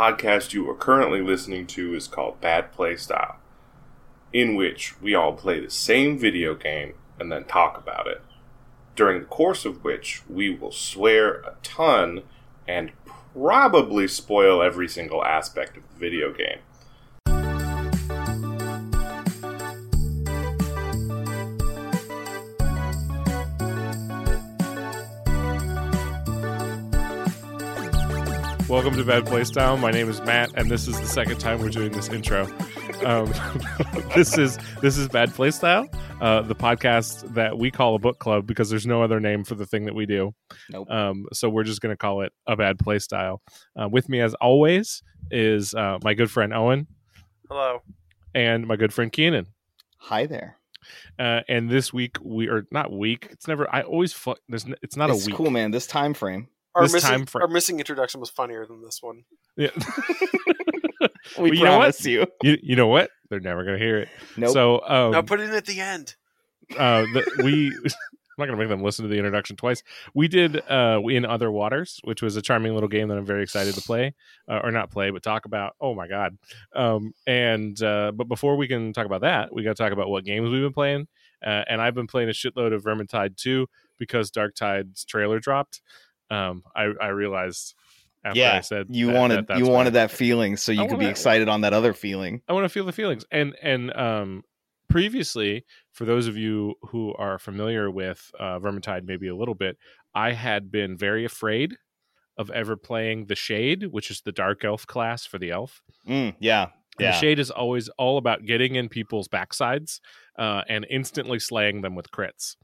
podcast you are currently listening to is called Bad Play Style, in which we all play the same video game and then talk about it. During the course of which we will swear a ton and probably spoil every single aspect of the video game. Welcome to Bad Play Style. My name is Matt, and this is the second time we're doing this intro. Um, this is this is Bad Play Style, uh, the podcast that we call a book club because there's no other name for the thing that we do. Nope. Um, so we're just going to call it a Bad Play Style. Uh, with me, as always, is uh, my good friend Owen Hello. and my good friend Keenan. Hi there. Uh, and this week we are not week. It's never. I always. Fu- there's. It's not it's a week. cool, man. This time frame. Our This missing, time frame. our missing introduction was funnier than this one. Yeah. We Well, you know what? promise you. you, you know what? They're never going to hear it. Nope. So um, now put it in at the end. uh, the, we I'm not gonna make them listen to the introduction twice. We did uh, in Other Waters, which was a charming little game that I'm very excited to play, uh, or not play, but talk about. Oh my god! Um, and uh, but before we can talk about that, we got to talk about what games we've been playing. Uh, and I've been playing a shitload of Vermintide 2 because Darktide's trailer dropped. Um, I, I realized after yeah, I said you that- wanted that you wanted that feeling, so you I could be wanna- excited on that other feeling. I want to feel the feelings. And and um previously, for those of you who are familiar with uh, Vermintide, maybe a little bit, I had been very afraid of ever playing the Shade, which is the Dark Elf class for the Elf. Mm, yeah, yeah. The Shade is always all about getting in people's backsides uh, and instantly slaying them with crits.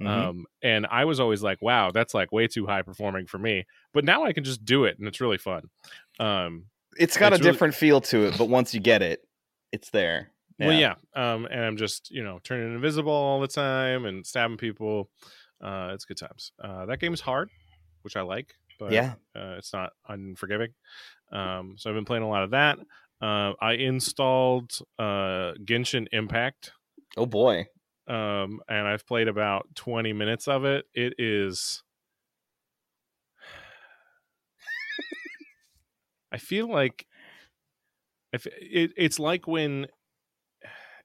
Mhm. Um, and I was always like, wow, that's like way too high performing for me. But now I can just do it, and it's really fun. Um, it's got it's a really- different feel to it, but once you get it, it's there. Well, yeah. Um, and I'm just, you know, turning invisible all the time and stabbing people. Uh, it's good times. Uh, that game is hard, which I like, but yeah. uh, it's not unforgiving. Um, so I've been playing a lot of that. Uh, I installed uh, Genshin Impact, Oh boy. Um, and I've played about 20 minutes of it. It is. I feel like if it, it's like when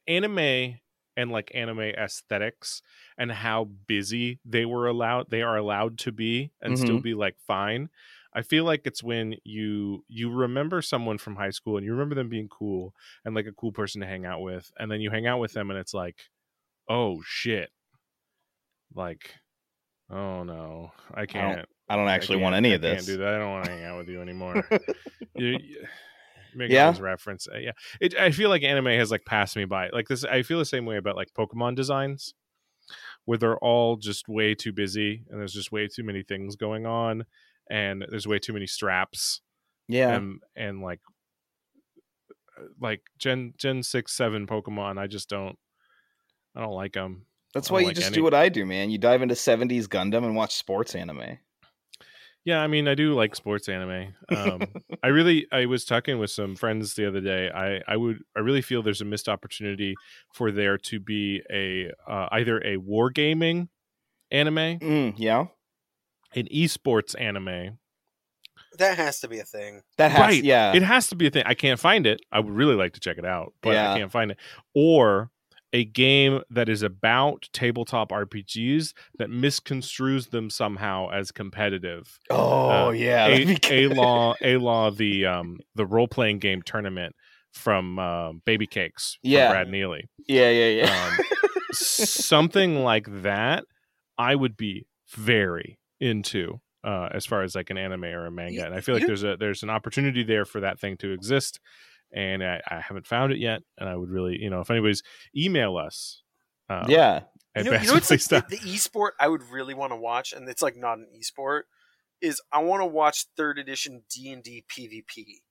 anime and like anime aesthetics and how busy they were allowed they are allowed to be and still be like fine i feel like it's when you you remember someone from high school and you remember them being cool and like a cool person to hang out with and then you hang out with them and it's like oh shit like oh no i can't I don't I actually can't- want any I of this. Can't do that. I don't want to hang out with you anymore. you, you, Yeah? reference. Uh, yeah, it, I feel like anime has like passed me by. Like this, I feel the same way about like Pokemon designs, where they're all just way too busy and there's just way too many things going on, and there's way too many straps. yeah. and and like uh, like Gen Gen six seven Pokemon. I just don't. I don't like them. That's why you like just any- do what I do, man. You dive into 70s Gundam and watch sports anime. Yeah, I mean, I do like sports anime. Um, I really, I was talking with some friends the other day. I, I would, I really feel there's a missed opportunity for there to be a uh, either a wargaming anime, Mm, yeah. an esports anime. That has to be a thing. That has Right. yeah. It has to be a thing. I can't find it. I would really like to check it out, but Yeah. I can't find it. Or a game that is about tabletop RPGs that misconstrues them somehow as competitive. oh uh, yeah. a, a law a law the um the role playing game tournament from uh, Baby Cakes Yeah. Brad Neely. Yeah, yeah, yeah. Um, something like that, I would be very into uh, as far as like an anime or a manga. And I feel like there's a there's an opportunity there for that thing to exist, and I, I haven't found it yet. And I would really, you know, if anybody's email us, uh, yeah. You know, you know what's like Best the, the esport I would really want to watch, and it's like not an esport, is I want to watch third edition D and D PvP.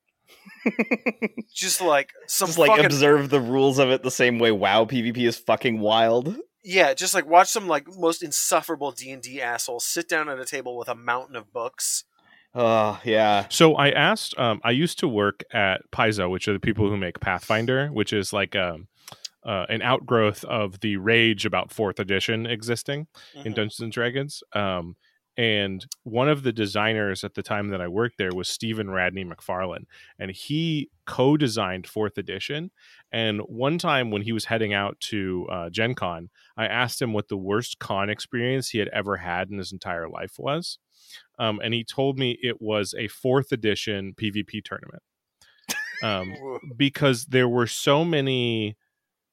Just like some just like fucking observe the rules of it the same way WoW PvP is fucking wild. yeah, just like watch some like most insufferable D and D assholes sit down at a table with a mountain of books. Oh yeah. So I asked. Um, I used to work at Paizo, which are the people who make Pathfinder, which is like um, uh, an outgrowth of the rage about fourth edition existing in Mhm. Dungeons and Dragons. Um, and one of the designers at the time that I worked there was Stephen Radney MacFarland, and he co-designed Fourth Edition. And one time when he was heading out to uh, Gen Con, I asked him what the worst con experience he had ever had in his entire life was, um, and he told me it was a Fourth Edition PvP tournament. Um, because there were so many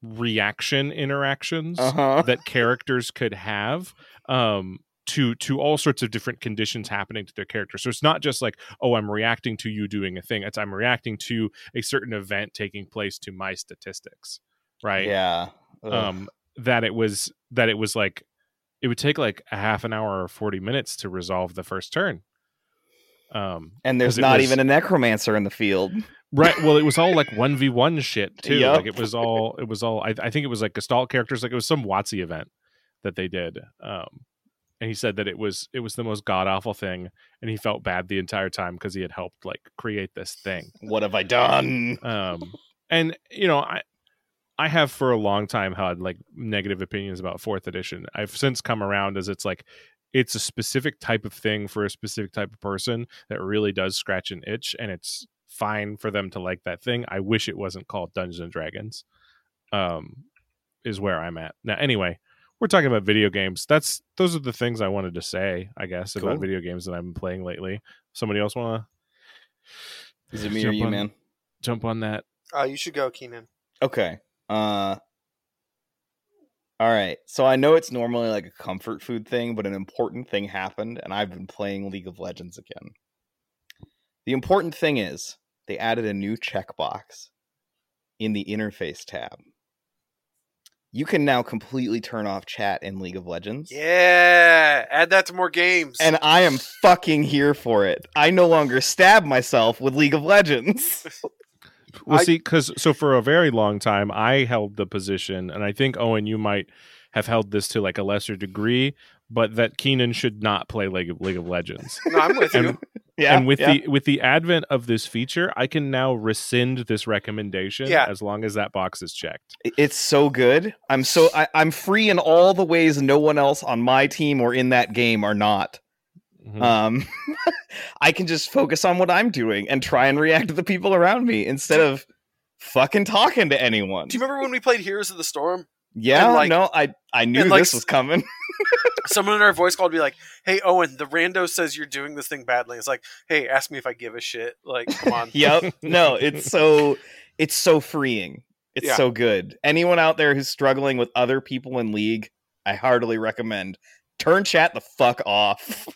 reaction interactions Uh-huh. that characters could have um to to all sorts of different conditions happening to their character so it's not just like oh i'm reacting to you doing a thing it's i'm reacting to a certain event taking place to my statistics right Yeah. Ugh. um that it was that it was like it would take like a half an hour or 40 minutes to resolve the first turn um and there's not was- even a necromancer in the field. Right. Well, it was all like one v one shit too. Yup. Like it was all. It was all. I, I think it was like Gestalt characters. Like it was some WotC event that they did. Um, and he said that it was it was the most god awful thing, and he felt bad the entire time because he had helped like create this thing. What have I done? Um, and you know, I I have for a long time had like negative opinions about fourth edition. I've since come around as it's like it's a specific type of thing for a specific type of person that really does scratch an itch, and it's fine for them to like that thing. I wish it wasn't called Dungeons and Dragons. Um, is where I'm at now. Anyway, we're talking about video games. That's those are the things I wanted to say. I guess Cool. about video games that I've been playing lately. Somebody else want to Is it me or jump you, on- man? jump on that? Uh, you should go, Keenan. Okay. Uh All right. So I know it's normally like a comfort food thing, but an important thing happened and I've been playing League of Legends again. The important thing is they added a new checkbox in the interface tab. You can now completely turn off chat in League of Legends. Yeah, add that to more games. And I am fucking here for it. I no longer stab myself with League of Legends. Well, I- see, because so for a very long time, I held the position, and I think Owen, you might have held this to like a lesser degree, but that Keenan should not play League of, League of Legends. no, I'm with you. and, yeah. and with yeah. the with the advent of this feature, I can now rescind this recommendation Yeah. as long as that box is checked. It's so good. I'm so I, I'm free in all the ways no one else on my team or in that game are not. Mhm. Um, I can just focus on what I'm doing and try and react to the people around me instead of fucking talking to anyone. Do you remember when we played Heroes of the Storm? yeah, and, like- no, I I knew and, like, this was coming. Someone in our voice call would be like, "Hey, Owen, the rando says you're doing this thing badly." It's like, "Hey, ask me if I give a shit." Like, come on. yep. No, it's so it's so freeing. It's Yeah. so good. Anyone out there who's struggling with other people in league, I heartily recommend turn chat the fuck off.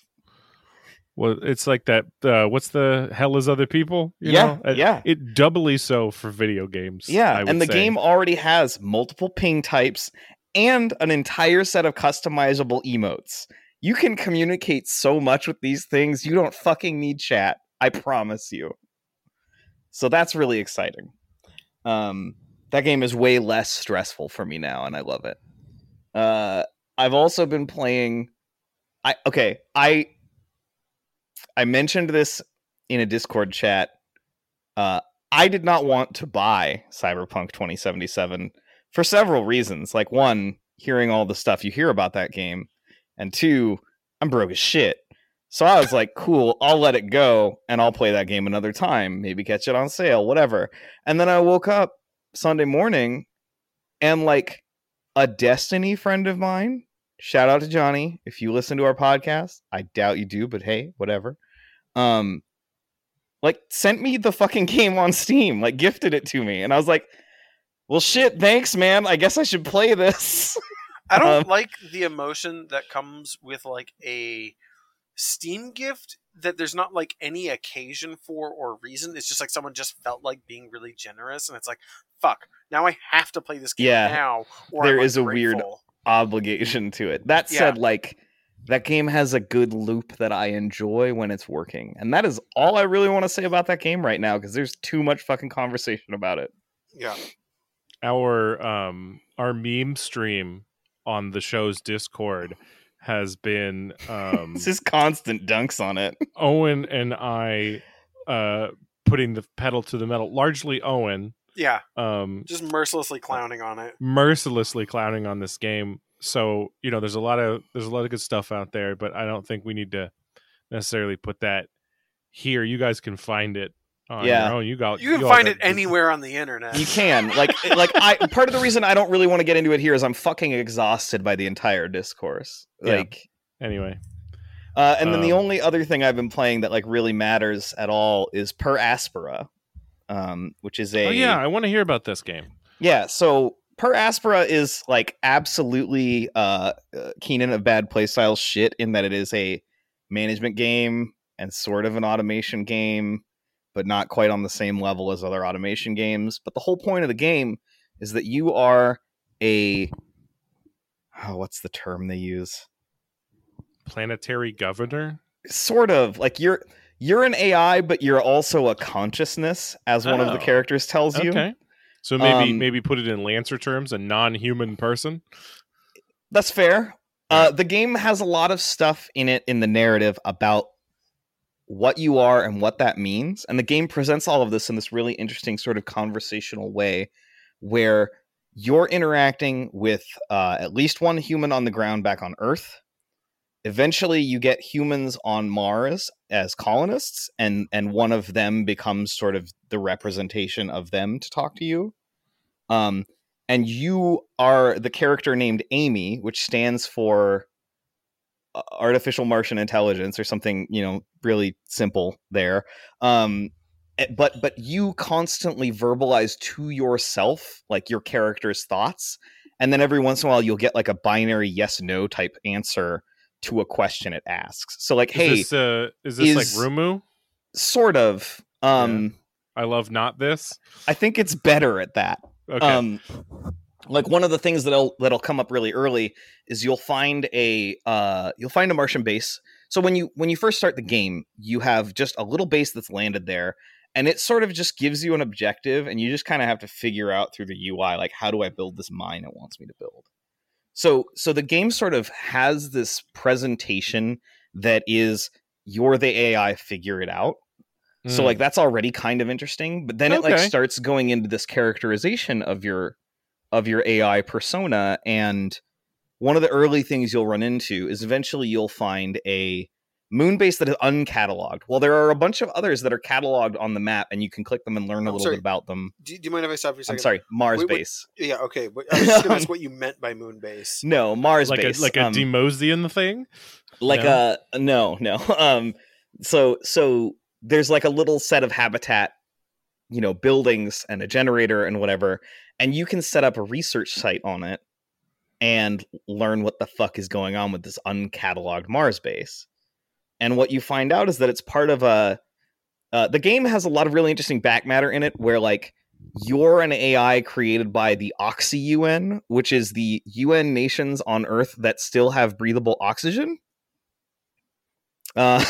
Well, it's like that. Uh, what's the hell is other people? You yeah, know? Yeah. It doubly so for video games. Yeah, I would and the say. game already has multiple ping types and an entire set of customizable emotes. You can communicate so much with these things, you don't fucking need chat. I promise you. So that's really exciting. Um, that game is way less stressful for me now, and I love it. Uh, I've also been playing. I okay. I I mentioned this in a Discord chat. Uh, I did not want to buy Cyberpunk 2077 for several reasons. Like one, hearing all the stuff you hear about that game, and two, I'm broke as shit. So I was like, cool, I'll let it go and I'll play that game another time, maybe catch it on sale, whatever. And then I woke up Sunday morning and like a Destiny friend of mine, shout out to Johnny if you listen to our podcast. I doubt you do, but hey, whatever. Um like sent me the fucking game on Steam, like gifted it to me. And I was like, well shit, thanks man. I guess I should play this. I don't Um, like the emotion that comes with like a Steam gift that there's not like any occasion for or reason. It's just like someone just felt like being really generous, and it's like, fuck, now I have to play this game Yeah. now. Or There is a weird- ungrateful. Obligation to it. That said, like that game has a good loop that I enjoy when it's working. And that is all I really want to say about that game right now because there's too much fucking conversation about it. Yeah, our um our meme stream on the show's Discord has been um It's just constant dunks on it. Owen and I uh putting the pedal to the metal. Largely Owen yeah, um just mercilessly clowning on it. mercilessly clowning on this game so you know, there's a lot of there's a lot of good stuff out there, but I don't think we need to necessarily put that here. You guys can find it on Yeah. your own. You got You can all find it anywhere on the internet. You can like like I part of the reason I don't really want to get into it here is I'm fucking exhausted by the entire discourse. Yeah. Like Anyway, uh, and then the Um, only other thing I've been playing that like really matters at all is Per Aspera, um, which is a oh yeah, I want to hear about this game. Yeah, so Per Aspera is like absolutely uh, uh Keenan of bad playstyle shit in that it is a management game and sort of an automation game, but not quite on the same level as other automation games. But the whole point of the game is that you are a oh, what's the term they use? Planetary governor. Sort of like you're you're an AI, but you're also a consciousness, as one of the Oh, characters tells you. Okay. So maybe Um, maybe put it in Lancer terms, a non-human person. That's fair. Uh, the game has a lot of stuff in it in the narrative about what you are and what that means. And the game presents all of this in this really interesting sort of conversational way where you're interacting with uh, at least one human on the ground back on Earth. Eventually, you get humans on Mars as colonists, and, and one of them becomes sort of the representation of them to talk to you. Um, and you are the character named AMI, which stands for uh, artificial Martian intelligence or something, you know, really simple there. Um, eh, but but you constantly verbalize to yourself like your character's thoughts, and then every once in a while you'll get like a binary yes no type answer to a question it asks. So like, Is hey, this, uh, is this like Rumu? sort of. Um, I love not this. I think it's better at that. Okay. Um, like one of the things that'll that'll come up really early is you'll find a uh, you'll find a Martian base. So when you when you first start the game, you have just a little base that's landed there, and it sort of just gives you an objective, and you just kind of have to figure out through the UI like how do I build this mine it wants me to build. So so the game sort of has this presentation that is you're the AI, figure it out. So Mm. like that's already kind of interesting, but then it like starts going into this characterization of your of your AI persona and one of the early things you'll run into is eventually you'll find a moon base that is uncatalogued. Well, there are a bunch of others that are cataloged on the map and you can click them and learn a I'm little sorry. bit about them. Do, do you mind if I stop for a 2nd I'm sorry, Mars Wait, wait. base. Yeah, okay. But I was just gonna ask what you meant by moon base. No, Mars like base. a like a um, Demosian thing. like No? a no no um so so there's like a little set of habitat you know buildings and a generator and whatever and you can set up a research site on it and learn what the fuck is going on with this uncatalogued mars base and what you find out is that it's part of a uh, the game has a lot of really interesting back matter in it where like you're an AI created by the Oxy UN, which is the UN nations on Earth that still have breathable oxygen. Uh,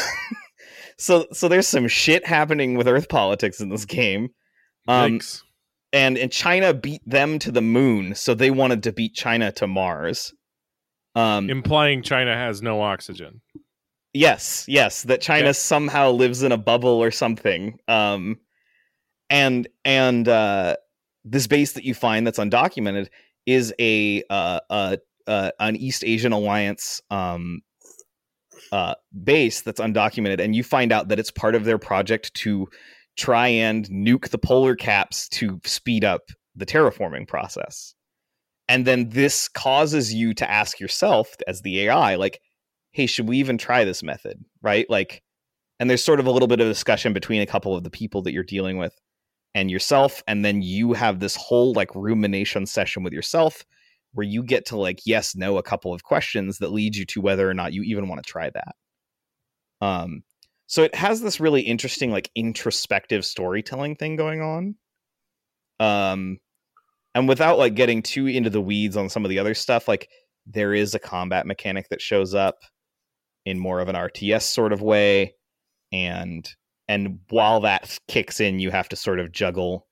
so so there's some shit happening with Earth politics in this game. Um, Yikes. and and China beat them to the moon, so they wanted to beat China to Mars. Um, Implying China has no oxygen. Yes, yes, that China Okay. somehow lives in a bubble or something. Um, and and uh, this base that you find that's undocumented is a uh, uh, uh, an East Asian alliance um, uh, base that's undocumented, and you find out that it's part of their project to try and nuke the polar caps to speed up the terraforming process. And then this causes you to ask yourself, as the AI, like, hey, should we even try this method? Right? Like, and there's sort of a little bit of discussion between a couple of the people that you're dealing with and yourself. And then you have this whole like rumination session with yourself where you get to like yes, no, a couple of questions that lead you to whether or not you even want to try that. Um, so it has this really interesting like introspective storytelling thing going on. Um, and without like getting too into the weeds on some of the other stuff, like there is a combat mechanic that shows up in more of an RTS sort of way, and and while that kicks in, you have to sort of juggle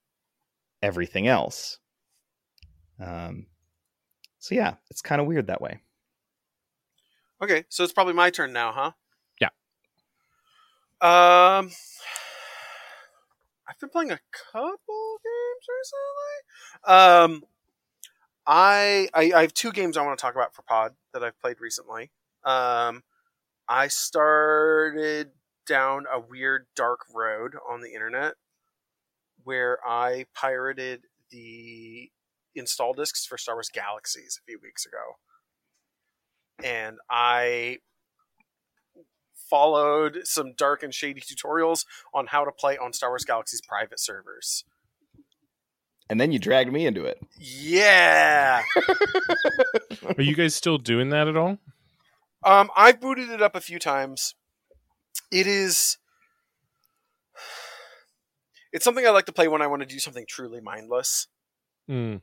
everything else. Um, so yeah, it's kind of weird that way. Okay, so it's probably my turn now, huh? Yeah. Um, I've been playing a couple games recently. Um, I, I I have two games I want to talk about for Pod that I've played recently. Um, I started down a weird dark road on the internet where I pirated the install discs for Star Wars Galaxies a few weeks ago. And I followed some dark and shady tutorials on how to play on Star Wars Galaxy's private servers. And then you dragged me into it. Yeah. Are you guys still doing that at all? Um, I've booted it up a few times. It is. It's something I like to play when I want to do something truly mindless. Hmm.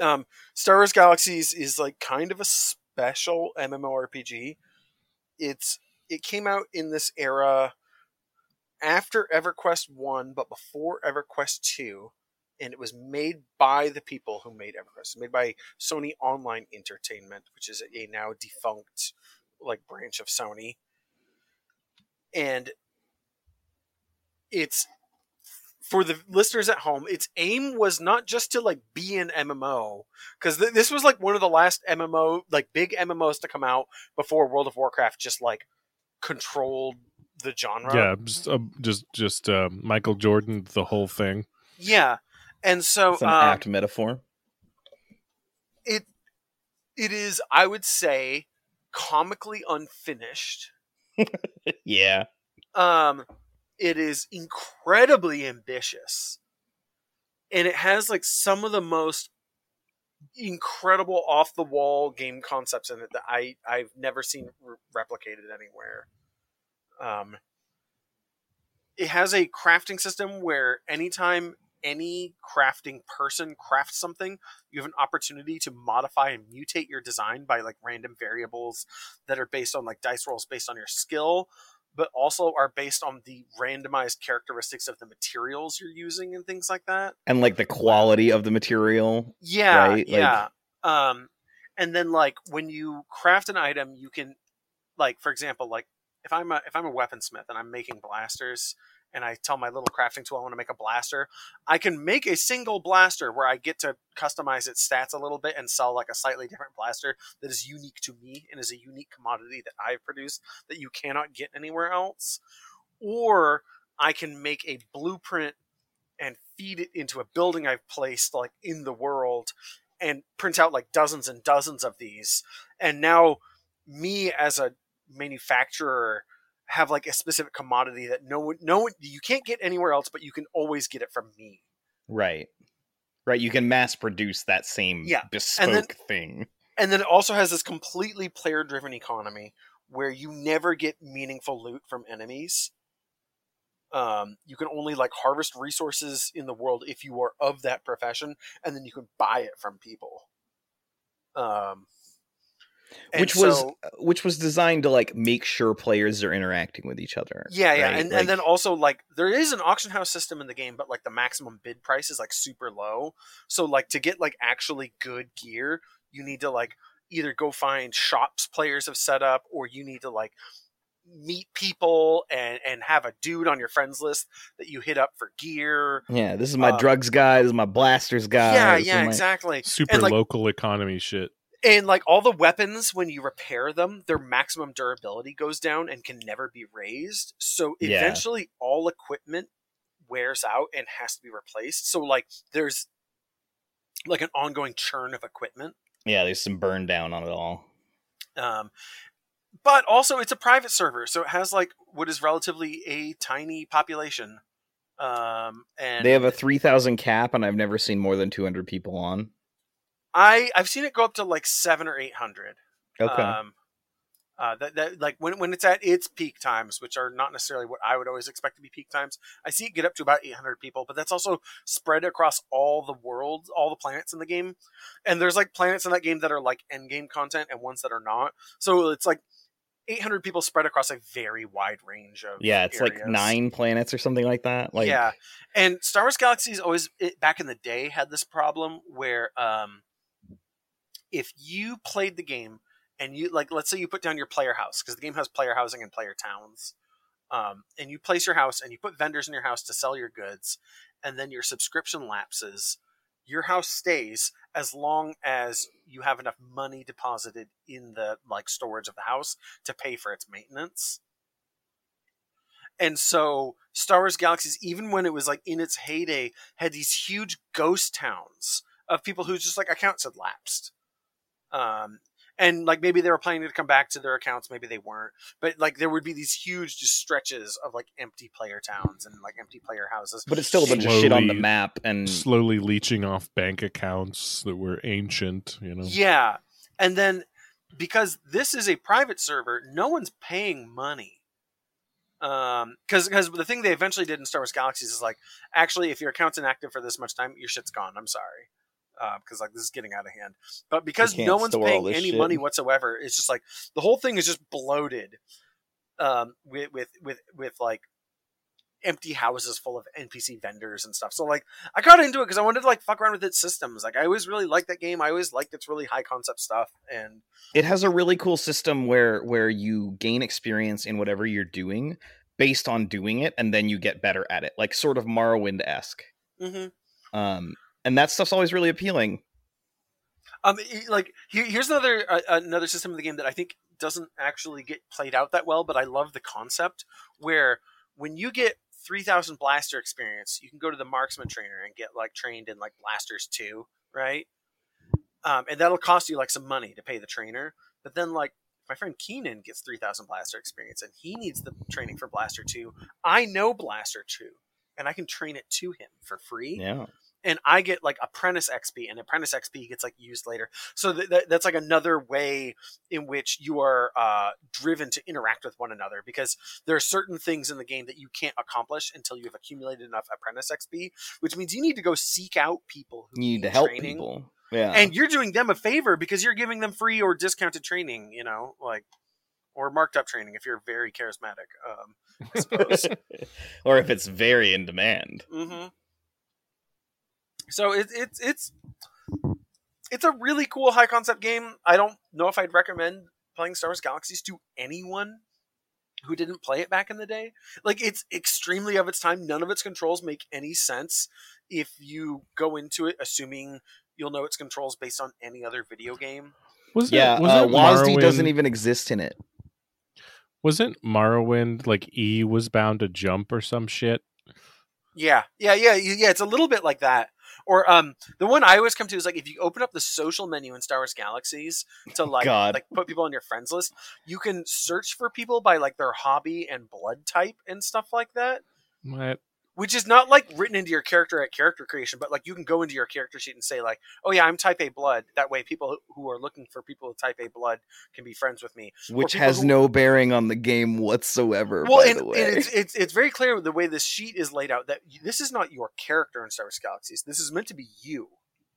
Um, Star Wars Galaxies is like kind of a special MMORPG. It's it came out in this era after EverQuest one, but before EverQuest two, and it was made by the people who made EverQuest. It's made by Sony Online Entertainment, which is a now defunct like branch of Sony. And it's for the listeners at home, its aim was not just to like be an MMO, because th- this was like one of the last MMO, like big MMOs to come out before World of Warcraft just like controlled the genre. Yeah, just uh, just just uh, Michael Jordan, the whole thing. yeah. And so It's an um, apt metaphor. it it is, I would say, comically unfinished. yeah. um it is incredibly ambitious and it has like some of the most incredible off the wall game concepts in it that i i've never seen re- replicated anywhere um it has a crafting system where anytime any crafting person crafts something you have an opportunity to modify and mutate your design by like random variables that are based on like dice rolls based on your skill but also are based on the randomized characteristics of the materials you're using and things like that. And like the quality of the material. Yeah, Right, like- yeah. um, and then like when you craft an item, you can, like for example, like if I'm a if I'm a weaponsmith and I'm making blasters, and I tell my little crafting tool I want to make a blaster, I can make a single blaster where I get to customize its stats a little bit and sell like a slightly different blaster that is unique to me and is a unique commodity that I've produced that you cannot get anywhere else. Or I can make a blueprint and feed it into a building I've placed like in the world and print out like dozens and dozens of these. And now me as a manufacturer have like a specific commodity that no one no one you can't get anywhere else but you can always get it from me. Right. Right. You can mass produce that same Yeah, bespoke and then- thing. And then it also has this completely player driven economy where you never get meaningful loot from enemies. Um, you can only like harvest resources in the world if you are of that profession, and then you can buy it from people. Um, and Which was so- which was designed to like make sure players are interacting with each other. yeah, yeah, right? and, Like- and then also like there is an auction house system in the game, but like the maximum bid price is like super low. So like to get like actually good gear, you need to like either go find shops players have set up, or you need to like meet people and and have a dude on your friends list that you hit up for gear. yeah, this is my uh, drugs guy. This is my blasters guy. yeah, yeah, exactly. Super And, like- local economy shit. And like all the weapons, when you repair them, their maximum durability goes down and can never be raised. So Yeah. eventually, all equipment wears out and has to be replaced. So like, there's like an ongoing churn of equipment. Yeah, there's some burn down on it all. Um, but also, it's a private server, so it has like what is relatively a tiny population. Um, and They have a three thousand cap, and I've never seen more than two hundred people on. I I've seen it go up to like seven or eight hundred. Okay. Um, uh, that, that like when when it's at its peak times, which are not necessarily what I would always expect to be peak times. I see it get up to about 800 people, but that's also spread across all the worlds, all the planets in the game. And there's like planets in that game that are like end game content and ones that are not. So it's like 800 people spread across a very wide range of yeah, it's like nine planets or something like that. Like, yeah, and Star Wars Galaxies always it, back in the day had this problem where um, if you played the game and you like, let's say you put down your player house because the game has player housing and player towns, um, and you place your house and you put vendors in your house to sell your goods, and then your subscription lapses, your house stays as long as you have enough money deposited in the like storage of the house to pay for its maintenance. And so Star Wars Galaxies, even when it was like in its heyday, had these huge ghost towns of people whose just like accounts had lapsed. Um, and like maybe they were planning to come back to their accounts, maybe they weren't. But like there would be these huge just stretches of like empty player towns and like empty player houses. But it's still a bunch of shit on the map, and slowly leeching off bank accounts that were ancient. You know, Yeah. And then because this is a private server, no one's paying money. Um, because because the thing they eventually did in Star Wars Galaxies is like, actually, if your account's inactive for this much time, your shit's gone. I'm sorry, because like this is getting out of hand. But because no one's paying any shit. money whatsoever, it's just like the whole thing is just bloated. Um, with with with with like empty houses full of NPC vendors and stuff. So like I got into it because I wanted to like fuck around with its systems. Like I always really liked that game. I always liked its really high concept stuff. And it has a really cool system where where you gain experience in whatever you're doing based on doing it, and then you get better at it, like sort of Morrowind esque. mhm. Um, and that stuff's always really appealing. um, like here, here's another uh, another system of the game that I think doesn't actually get played out that well, but I love the concept where when you get 3000 blaster experience, you can go to the marksman trainer and get like trained in like blasters too, right? Um, and that'll cost you like some money to pay the trainer. But then like my friend Keenan gets 3000 blaster experience and he needs the training for blaster 2. I know blaster 2 and I can train it to him for free Yeah, and I get like apprentice XP, and apprentice XP gets like used later. So th- th- that's like another way in which you are uh, driven to interact with one another because there are certain things in the game that you can't accomplish until you have accumulated enough apprentice XP, which means you need to go seek out people who you need to help training. people. Yeah, and you're doing them a favor because you're giving them free or discounted training, you know, like or marked up training if you're very charismatic. Um, I suppose. or if it's very in demand. Mm-hmm. So it, it's it's it's a really cool high concept game. I don't know if I'd recommend playing Star Wars Galaxies to anyone who didn't play it back in the day. Like it's extremely of its time. None of its controls make any sense if you go into it assuming you'll know its controls based on any other video game. was Yeah, it? Was uh, it WASD doesn't even exist in it. Wasn't Morrowind like E was bound to jump or some shit? Yeah, yeah, yeah, yeah. It's a little bit like that. Or um, the one I always come to is like if you open up the social menu in Star Wars Galaxies to like God. like put people on your friends list, you can search for people by like their hobby and blood type and stuff like that. What? Which is not like written into your character at character creation, but like you can go into your character sheet and say like, "Oh yeah, I'm Type A blood." That way, people who are looking for people with Type A blood can be friends with me. Which has who- no bearing on the game whatsoever. well, by and, the and way, it's, it's it's very clear the way this sheet is laid out that this is not your character in Star Wars Galaxies. This is meant to be you.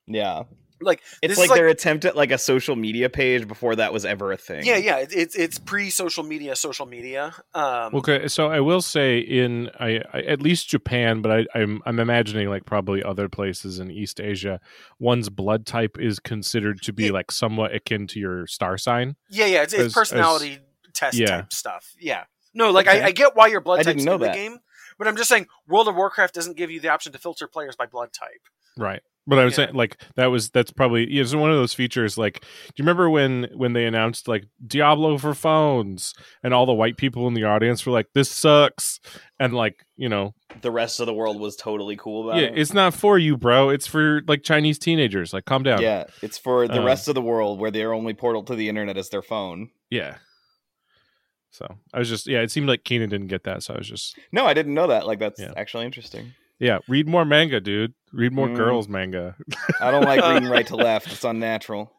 yeah, Like it's this like, like their attempt at like a social media page before that was ever a thing. yeah, yeah. It's it's, it's pre social media, social media. Um, Okay, so I will say in I, I at least Japan, but I, I'm I'm imagining like probably other places in East Asia, one's blood type is considered to be Yeah. like somewhat akin to your star sign. yeah, yeah. It's, it's as- as- personality test yeah. type stuff. Yeah. No, like I, Okay. I get why your blood I type's didn't know the that. game, but I'm just saying World of Warcraft doesn't give you the option to filter players by blood type. Right. But I was Yeah. saying like that was that's probably yeah, it's one of those features like do you remember when when they announced like Diablo for phones and all the white people in the audience were like this sucks and like, you know, the rest of the world was totally cool about it? yeah, it. it's not for you, bro. It's for like Chinese teenagers. Like calm down. Yeah, it's for the Uh, rest of the world where their only portal to the internet is their phone. Yeah. So I was just yeah, it seemed like Keenan didn't get that, so I was just No, I didn't know that. Like that's Yeah. actually interesting. Yeah, read more manga, dude. Read more Mm. girls manga. I don't like reading right to left. It's unnatural.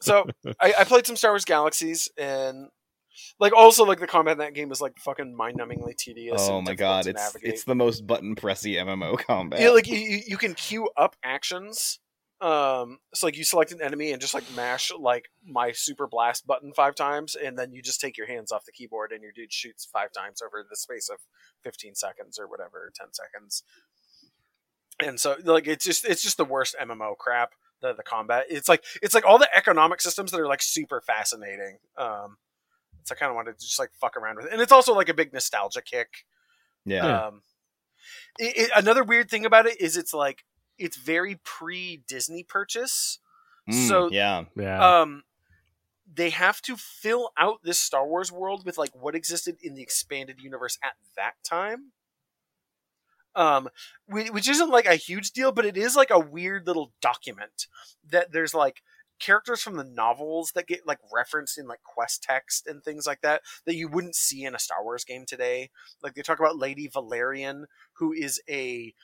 So I, I played some Star Wars Galaxies and like also like the combat in that game is like fucking mind numbingly tedious. Oh and my god, it's navigate. it's the most button pressy MMO combat. Yeah, like you, you you can queue up actions. Um, so like you select an enemy and just like mash like my super blast button five times, and then you just take your hands off the keyboard and your dude shoots five times over the space of fifteen seconds or whatever, ten seconds. And so like it's just it's just the worst MMO crap. The the combat it's like it's like all the economic systems that are like super fascinating. Um, so I kind of wanted to just like fuck around with it, and it's also like a big nostalgia kick. yeah. Um, it, it, another weird thing about it is it's like it's very pre Disney purchase. Mm, So- yeah, Yeah. Um, they have to fill out this Star Wars world with like what existed in the expanded universe at that time. Um, which isn't like a huge deal, but it is like a weird little document that there's like characters from the novels that get like referenced in like quest text and things like that that you wouldn't see in a Star Wars game today. Like they talk about Lady Valarian, who is a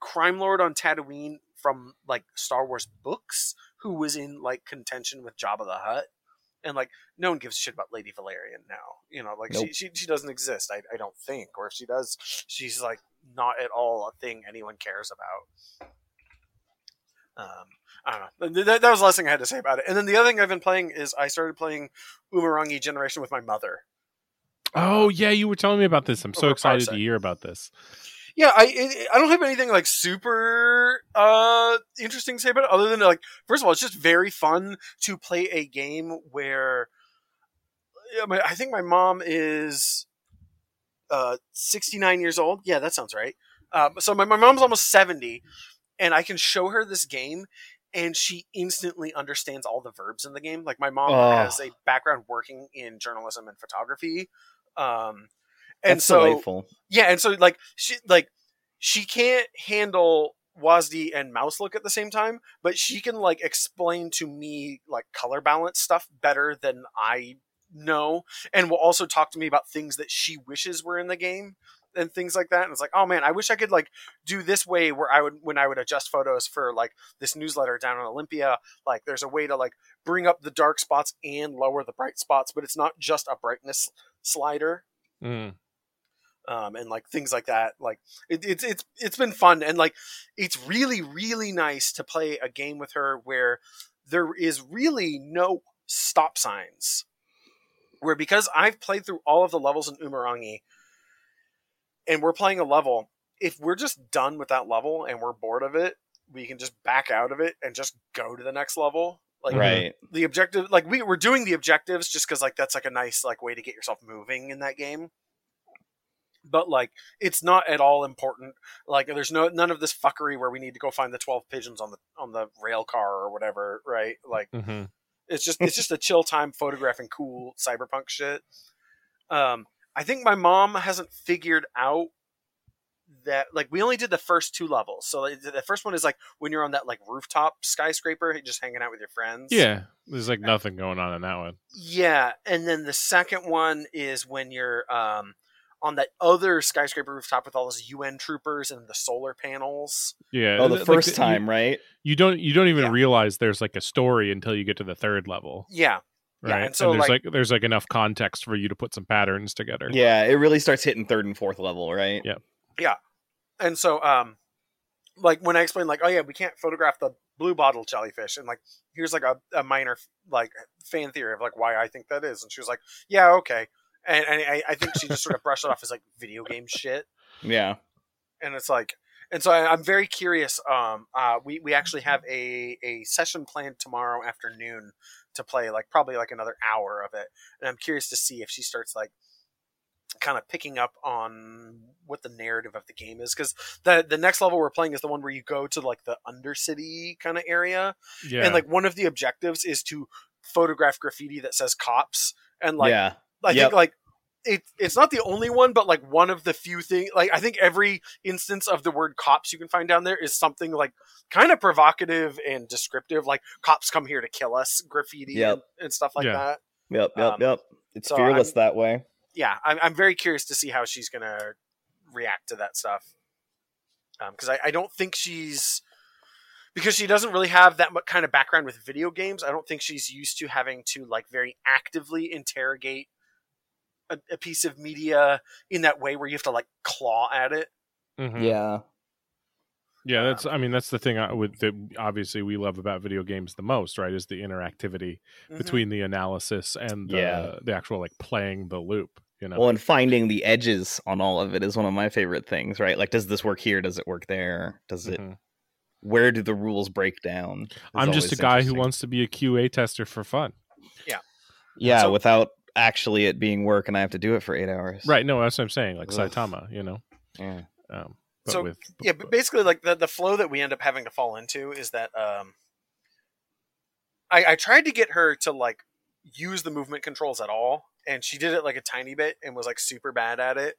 crime lord on Tatooine from like Star Wars books, who was in like contention with Jabba the Hutt. And like no one gives a shit about Lady Valarian now. You know, like Nope. she, she she doesn't exist, I, I don't think. Or if she does, she's like not at all a thing anyone cares about. Um, I don't know. That, that was the last thing I had to say about it. And then the other thing I've been playing is I started playing Umurangi Generation with my mother. oh yeah, you were telling me about this. I'm so excited to hear about this. Yeah, I I don't have anything like super uh interesting to say about it, other than like first of all, it's just very fun to play a game where yeah, my, I think my mom is uh 69 years old. Yeah, that sounds right. Um, so my, my mom's almost 70, and I can show her this game, and she instantly understands all the verbs in the game. Like my mom Oh. has a background working in journalism and photography, um, and that's so delightful. yeah, and so like she like she can't handle WASD and mouse look at the same time, but she can like explain to me like color balance stuff better than I know, and will also talk to me about things that she wishes were in the game and things like that. And it's like, oh man, I wish I could like do this way where I would when I would adjust photos for like this newsletter down on Olympia. Like, there's a way to like bring up the dark spots and lower the bright spots, but it's not just a brightness slider Mm. Um, and like things like that. Like it, it's it's it's been fun and like it's really really nice to play a game with her where there is really no stop signs. Where because I've played through all of the levels in Umurangi, and we're playing a level, if we're just done with that level and we're bored of it, we can just back out of it and just go to the next level. Like right. the objective like we, we're doing the objectives just because like that's like a nice like way to get yourself moving in that game but like it's not at all important. Like there's no none of this fuckery where we need to go find the 12 pigeons on the on the rail car or whatever right? Like hmm it's just it's just a chill time photographing cool cyberpunk shit. Um i think my mom hasn't figured out that like we only did the first two levels. So like, the first one is like when you're on that like rooftop skyscraper just hanging out with your friends. Yeah, there's like nothing going on in that one. yeah, and then the second one is when you're um, on that other skyscraper rooftop with all those UN troopers and the solar panels. Yeah. Oh, the like, first you- time, right? You, don't you don't even Yeah. realize there's like a story until you get to the third level, Yeah, Yeah, right? and so, there's like- like, there's like enough context for you to put some patterns together. Yeah, it really starts hitting third and fourth level, right? Yeah. Yeah. and so um, like when I explained like, oh yeah, we can't photograph the blue bottle jellyfish, and like here's like a, a minor like fan theory of like why I think that is, and she was like, yeah, okay, and, and I, I think she just sort of brushed it off as like video game shit. Yeah. and it's like and so I, i'm very curious um uh we we actually have a a session planned tomorrow afternoon to play like probably like another hour of it and i'm curious to see if she starts like kind of picking up on what the narrative of the game is because the the next level we're playing is the one where you go to like the undercity kind of area Yeah. and like one of the objectives is to photograph graffiti that says cops and like yeah. I Yep. think like it, it's not the only one, but like one of the few things. Like I think every instance of the word cops you can find down there is something like kind of provocative and descriptive. Like cops come here to kill us, graffiti Yep. and, and stuff like Yeah. that. Yep. Yep. Um, yep. It's so fearless I'm- that way. Yeah, I'm, I'm very curious to see how she's gonna react to that stuff. Because I, I don't think she's because she doesn't really have that much kind of background with video games. I don't think she's used to having to like very actively interrogate a, a piece of media in that way where you have to like claw at it. Mhm. Yeah. Yeah, that's. I mean, that's the thing I would that obviously we love about video games the most, right? Is the interactivity Mhm. between the analysis and the, Yeah. the actual like playing the loop. You know, Well, and finding the edges on all of it is one of my favorite things, right? Like, does this work here? Does it work there? Does it? Mhm. Where do the rules break down? I'm just a guy who wants to be a QA tester for fun. Yeah, So- without actually it being work, and I have to do it for eight hours. Right? No, that's what I'm saying. Like Ugh. Saitama, you know. Yeah. Um, but So, with yeah, but basically, like the the flow that we end up having to fall into is that um, I I tried to get her to like use the movement controls at all, and she did it like a tiny bit and was like super bad at it.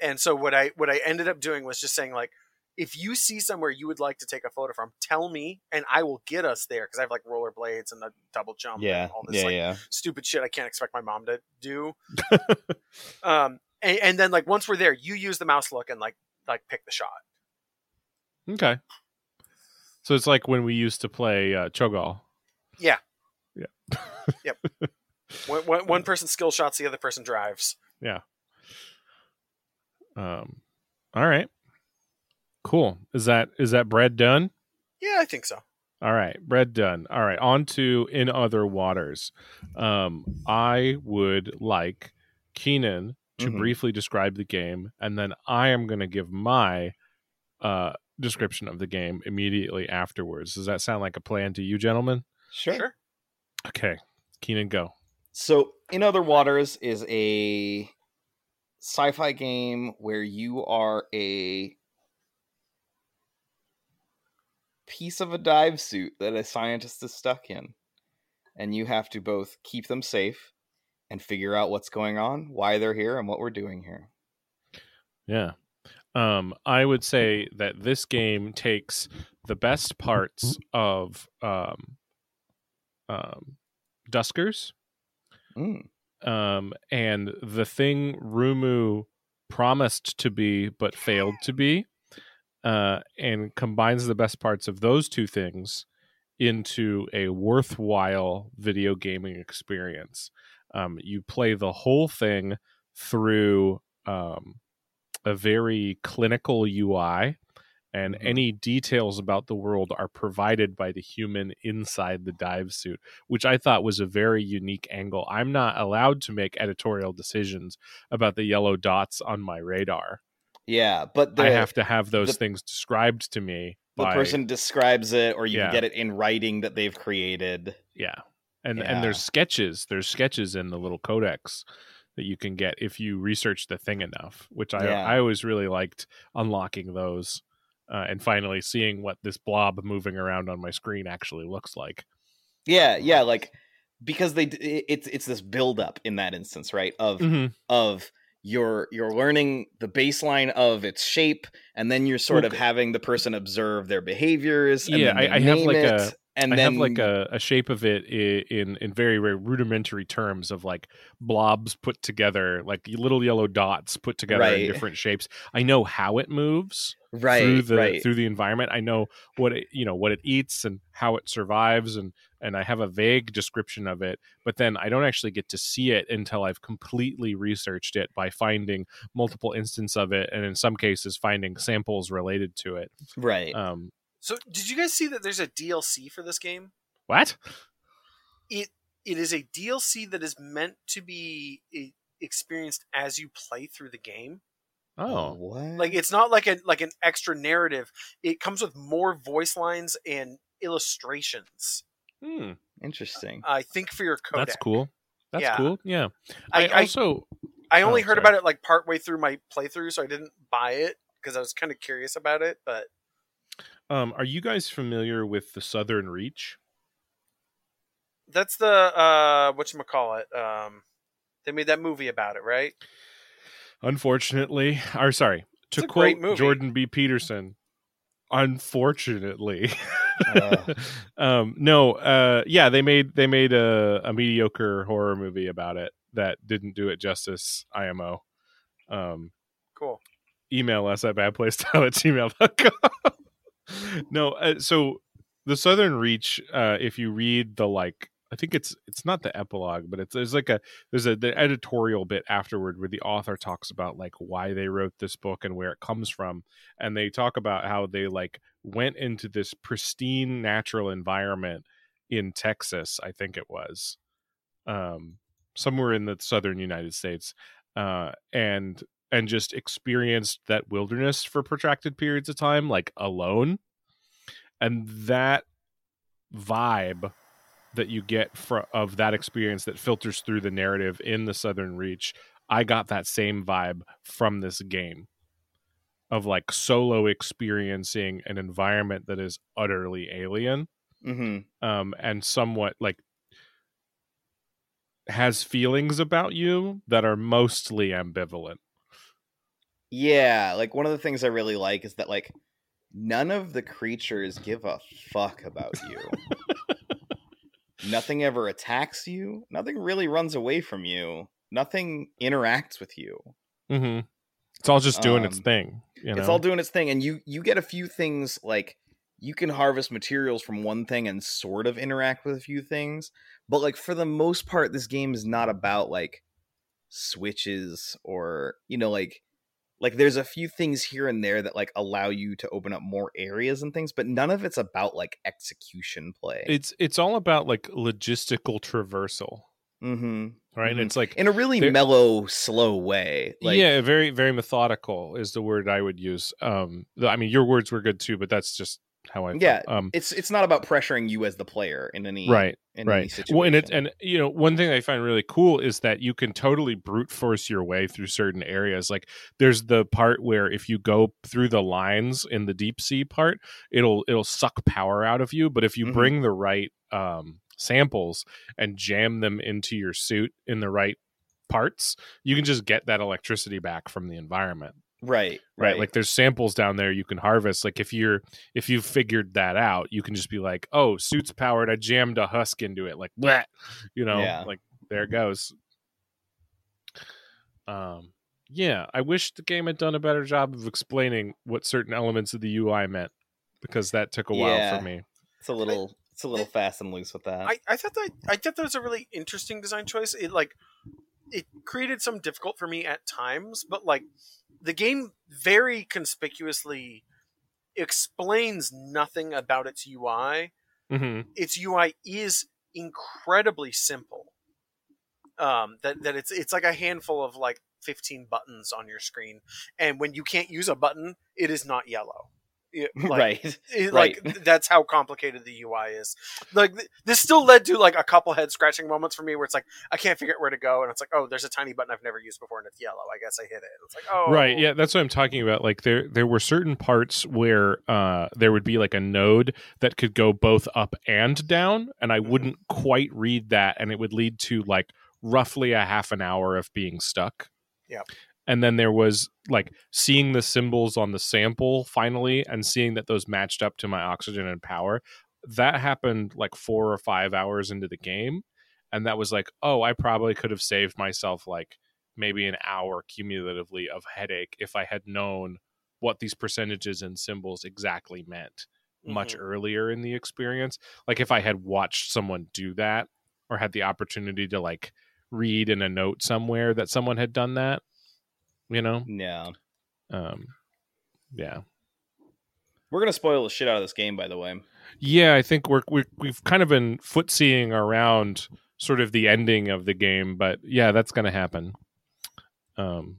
And so what I what I ended up doing was just saying like, if you see somewhere you would like to take a photo from, tell me, and I will get us there because I have like rollerblades and a double jump, Yeah, and all this yeah, like yeah. stupid shit I can't expect my mom to do. um, and, and then like once we're there, you use the mouse look and like like pick the shot. okay. So it's like when we used to play uh, Cho'Gall. One, one, one person skill shots, the other person drives. Yeah. Um, all right, cool. Is that is that bread done? Yeah, I think so. All right, bread done. All right, on to in other waters. Um, I would like Keenan to Mhm. briefly describe the game, and then I am going to give my uh, description of the game immediately afterwards. Does that sound like a plan to you, gentlemen? Sure. Sure. Okay, Keenan, go. So, In Other Waters is a sci-fi game where you are a piece of a dive suit that a scientist is stuck in. And you have to both keep them safe and figure out what's going on, why they're here, and what we're doing here. Yeah. Um, I would say that this game takes the best parts of um, um, Duskers Mm. um, and the thing Rumu promised to be but failed to be, uh, and combines the best parts of those two things into a worthwhile video gaming experience. Um, you play the whole thing through um, a very clinical UI. And Mhm. any details about the world are provided by the human inside the dive suit which I thought was a very unique angle. I'm not allowed to make editorial decisions about the yellow dots on my radar. Yeah, but the, I have to have those the- things described to me the by person describes it, or you Yeah. can get it in writing that they've created. yeah. And Yeah. and there's sketches. There's sketches in the little codex that you can get if you research the thing enough, which I Yeah. I always really liked unlocking those. Uh, and finally seeing what this blob moving around on my screen actually looks like. Yeah, yeah, like because they it's it's this buildup in that instance, right? Of Mhm. of you're you're learning the baseline of its shape, and then you're sort of having the person observe their behaviors. And Yeah, I- I have like it, a- and I then have like a, a shape of it in in very very rudimentary terms of like blobs put together, like little yellow dots put together in different shapes. I know how it moves right through the right. through the environment. I know what it you know what it eats and how it survives, and and I have a vague description of it. But then I don't actually get to see it until I've completely researched it by finding multiple instances of it, and in some cases finding samples related to it. right. Um, So, did you guys see that there's a DLC for this game? what? It it is a DLC that is meant to be experienced as you play through the game. Oh. what? Like it's not like a like an extra narrative. It comes with more voice lines and illustrations. Hmm. interesting. I think for your codex. That's cool. That's Yeah. cool. Yeah. I, I, I, also I only oh, heard sorry. about it like partway through my playthrough, so I didn't buy it because I was kind of curious about it. But um are you guys familiar with the Southern Reach? that's the uh what you call it. Um, they made that movie about it, right? Unfortunately, or sorry, to It's a quote great movie. Jordan B. Peterson, unfortunately. Uh. um no, uh yeah, they made they made a, a mediocre horror movie about it that didn't do it justice, IMO. Um Cool. email us at badplaystyle at gmail.com. no, uh, so the Southern Reach, uh, if you read the like, I think it's it's not the epilogue, but it's there's like a there's a the editorial bit afterward where the author talks about like why they wrote this book and where it comes from, and they talk about how they like went into this pristine natural environment in Texas, I think it was, um, somewhere in the southern United States, uh, and and just experienced that wilderness for protracted periods of time, like alone. And that vibe that you get fr- of that experience that filters through the narrative in the Southern Reach, I got that same vibe from this game. of like solo experiencing an environment that is utterly alien hmm um and somewhat like has feelings about you that are mostly ambivalent Yeah, like one of the things I really like is that like none of the creatures give a fuck about you. Nothing ever attacks you. Nothing really runs away from you. Nothing interacts with you. hmm it's all just doing its Um, thing you know It's all doing its thing, and you you get a few things like you can harvest materials from one thing and sort of interact with a few things, but like for the most part, this game is not about like switches or you know like like there's a few things here and there that like allow you to open up more areas and things, but none of it's about like execution play. it's it's all about like logistical traversal mm-hmm. right Mhm. it's like in a really mellow, slow way. Like, yeah very very methodical is the word i would use um i mean your words were good too but that's just how i. Yeah, um it's it's not about pressuring you as the player in any right in any right situation. well and it and you know one thing i find really cool is that you can totally brute force your way through certain areas like there's the part where if you go through the lines in the deep sea part it'll it'll suck power out of you but if you Mhm. bring the right um samples and jam them into your suit in the right parts you can just get that electricity back from the environment right, right right, like there's samples down there you can harvest like if you're if you've figured that out you can just be like oh suit's powered i jammed a husk into it like bleh, you know Yeah. like there it goes um yeah i wish the game had done a better job of explaining what certain elements of the ui meant because that took a while Yeah. for me It's a little it's a little fast and loose with that. I, I thought that I thought that was a really interesting design choice. It like it created some difficult for me at times, but like the game very conspicuously explains nothing about its UI. hmm Its UI is incredibly simple. Um, that that it's it's like a handful of like 15 buttons on your screen, and when you can't use a button, it is not yellow. It- like, right. it- Right. like th- that's how complicated the UI is. Like th- this still led to like a couple head scratching moments for me where it's like I can't figure out where to go, and it's like oh, there's a tiny button I've never used before and it's yellow. I guess I hit it. It's like oh, Right. Yeah, that's what I'm talking about. Like there there were certain parts where uh there would be like a node that could go both up and down and I Mhm. wouldn't quite read that and it would lead to like roughly a half an hour of being stuck. Yep. And then there was like seeing the symbols on the sample finally and seeing that those matched up to my oxygen and power. That happened like 4 or 5 hours into the game and that was like, "Oh, I probably could have saved myself like maybe an hour cumulatively of headache if I had known what these percentages and symbols exactly meant much Mhm. earlier in the experience. Like if I had watched someone do that or had the opportunity to like read in a note somewhere that someone had done that, you know? Yeah. Um yeah. We're gonna spoil the shit out of this game, by the way. Yeah, I think we're, we we've kind of been footseeing around sort of the ending of the game, but yeah, that's going to happen. Um,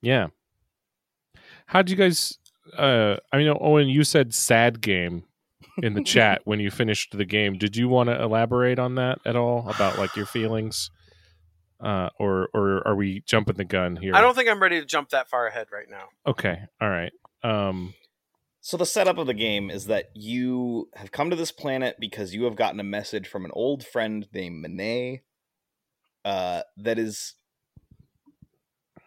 yeah. How do you guys? Uh, I mean, Owen, you said sad game in the chat when you finished the game. Did you want to elaborate on that at all about like your feelings, uh, or or are we jumping the gun here? I don't think I'm ready to jump that far ahead right now. Okay, all right. Um, So the setup of the game is that you have come to this planet because you have gotten a message from an old friend named Monet, uh, that is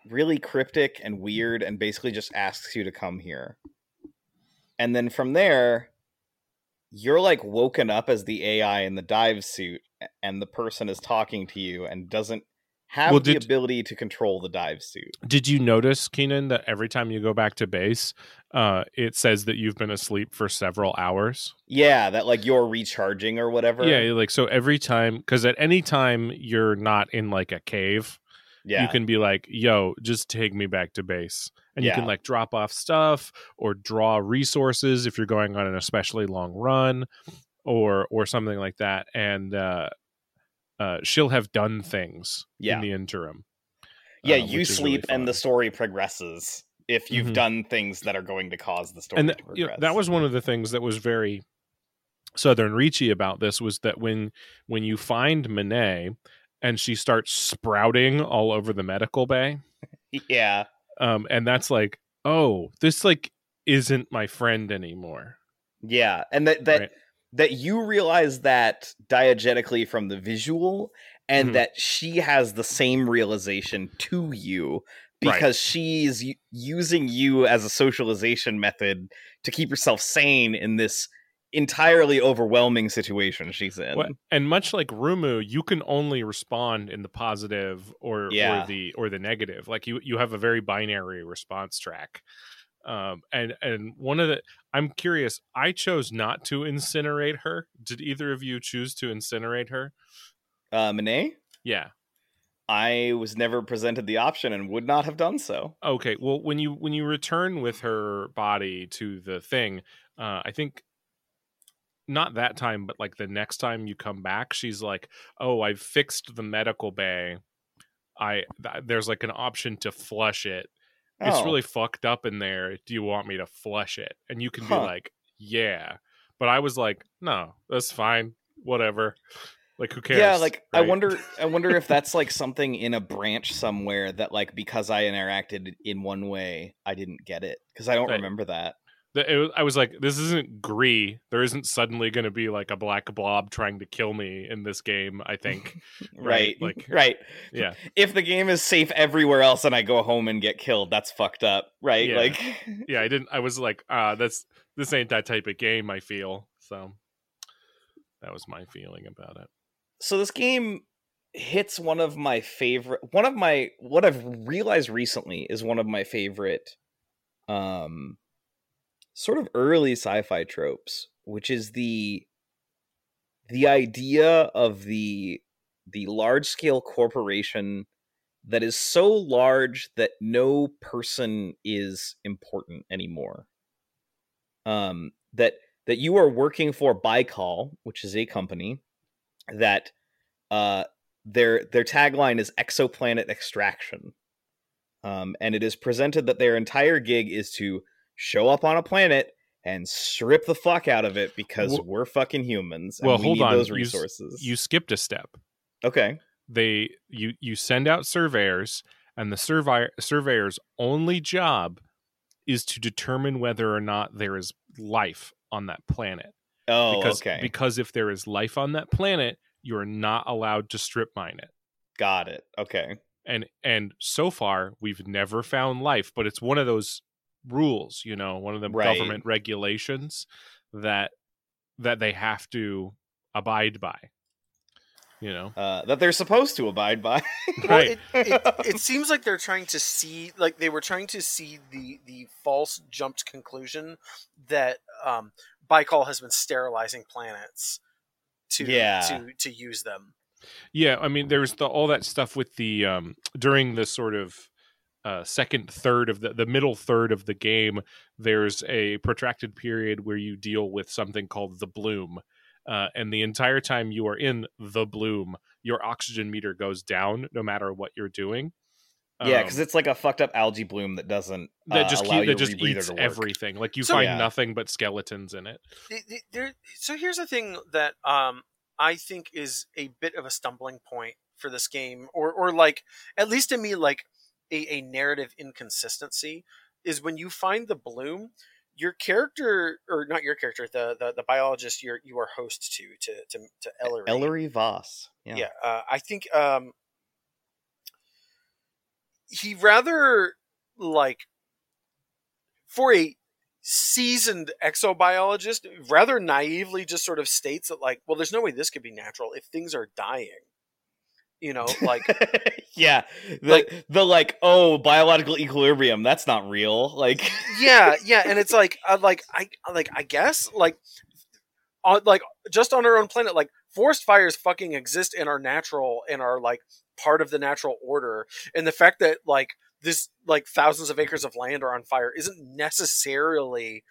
really cryptic and weird, and basically just asks you to come here. And then from there, you're like woken up as the AI in the dive suit, and the person is talking to you and doesn't have Well, the did- ability to control the dive suit. Did you notice, Keenan, that every time you go back to base, uh, it says that you've been asleep for several hours? Yeah, that like you're recharging or whatever. Yeah, like so every time, because at any time you're not in like a cave, yeah. you can be like, "Yo, just take me back to base," and you can like drop off stuff or draw resources if you're going on an especially long run, or or something like that, and uh, uh, she'll have done things Yeah. in the interim. Yeah, uh, you is really sleep and the story progresses if you've Mhm. done things that are going to cause the story and to th- progress. you know, that was one of the things that was very southern reachy about this was that when when you find Monet and she starts sprouting all over the medical bay yeah. um and that's like oh, this like isn't my friend anymore. Yeah, and that that Right. That you realize that diegetically from the visual, and Mhm. that she has the same realization to you Right. because she's u- using you as a socialization method to keep herself sane in this entirely overwhelming situation she's in. What- and much like Rumu, you can only respond in the positive or Yeah. or the or the negative. Like you you have a very binary response track. Um and and one of the I'm curious, I chose not to incinerate her. Did either of you choose to incinerate her? Uh, Monet, Yeah. I was never presented the option and would not have done so. Okay. Well, when you when you return with her body to the thing, uh, I think not that time, but like the next time you come back, she's like, "Oh, I've fixed the medical bay. I th- there's like an option to flush it. It's Oh, really fucked up in there. Do you want me to flush it?" And you can Huh. be like, "Yeah," but I was like, "No, that's fine. Whatever. Like, who cares?" Yeah, like I wonder I wonder if that's like something in a branch somewhere that like because I interacted in one way, I didn't get it because I don't Right. remember that. The, it was, I was like, this isn't Gree. There isn't suddenly going to be like a black blob trying to kill me in this game. I think, Right. Right, like- right. yeah, If the game is safe everywhere else and I go home and get killed, that's fucked up, right? Yeah. Like yeah. I didn't. I was like, ah, that's this ain't that type of game. I feel so. That was my feeling about it. so this game hits one of my favorite one of my what I've realized recently is one of my favorite um sort of early sci-fi tropes, which is the the idea of the the large scale corporation that is so large that no person is important anymore. Um that that you are working for Baikal, which is a company that uh their their tagline is exoplanet extraction. Um and it is presented that their entire gig is to show up on a planet and strip the fuck out of it because Well- we're fucking humans and well, we hold on. those You resources. You skipped a step. okay. They you you send out surveyors, and the survey surveyor's only job is to determine whether or not there is life on that planet. Oh, because okay. because if there is life on that planet, you are not allowed to strip mine it. Got it. Okay. And and so far we've never found life, but it's one of those rules, you know, one of the Right. government regulations that that they have to abide by. You know. Uh, that they're supposed to abide by. Well, it, it, it seems like they're trying to see, like they were trying to see the the false jumped conclusion that um, Baikal has been sterilizing planets to Yeah. to to use them. Yeah, I mean, there's the all that stuff with the um during the sort of uh, second third of the the middle third of the game. There's a protracted period where you deal with something called the bloom, uh, and the entire time you are in the bloom, your oxygen meter goes down no matter what you're doing. yeah, Um, because it's like a fucked up algae bloom that doesn't that uh, just allow keep, your that just eats everything. Like you So- find Yeah. nothing but skeletons in it. It- it- there, so here's the thing that um, I think is a bit of a stumbling point for this game, or or like at least to me, like a, a narrative inconsistency is when you find the bloom. Your character, or not your character, the the, the biologist you're you are host to to to, to Ellery. Ellery Vas. Yeah. Yeah, uh, I think um, he rather like for a seasoned exobiologist, rather naively just sort of states that like, well, there's no way this could be natural if things are dying. You know, like yeah. The, Like- the like, oh, biological equilibrium, that's not real. Like yeah, yeah, and it's like, uh, like I like I guess like on like just on our own planet, like forest fires fucking exist and are natural and are like part of the natural order, and the fact that like this like thousands of acres of land are on fire isn't necessarily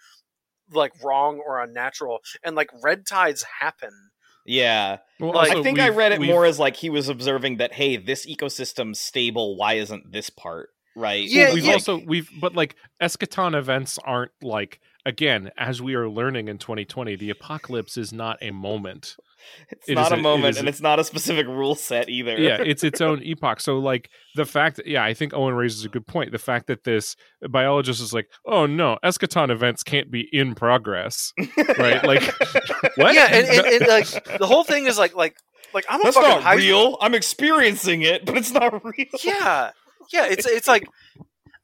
like wrong or unnatural, and like red tides happen. Yeah. Well, Like, also, I think I read it we've- more as like he was observing that, hey, this ecosystem's stable. Why isn't this part? Right. Yeah, we've yeah. also we've but like eschaton events aren't like again as we are learning in 2020 the apocalypse is not a moment It's It not a a- moment, is and a- it's not a specific rule set either. yeah, it's its own epoch. So like the fact that yeah, I think Owen raises a good point. The fact that this biologist is like, oh no, eschaton events can't be in progress, right? Like what? Yeah, and, and, and like the whole thing is like like like I'm a That's fucking not high real. I'm experiencing it, but it's not real. Yeah, yeah. It's it's like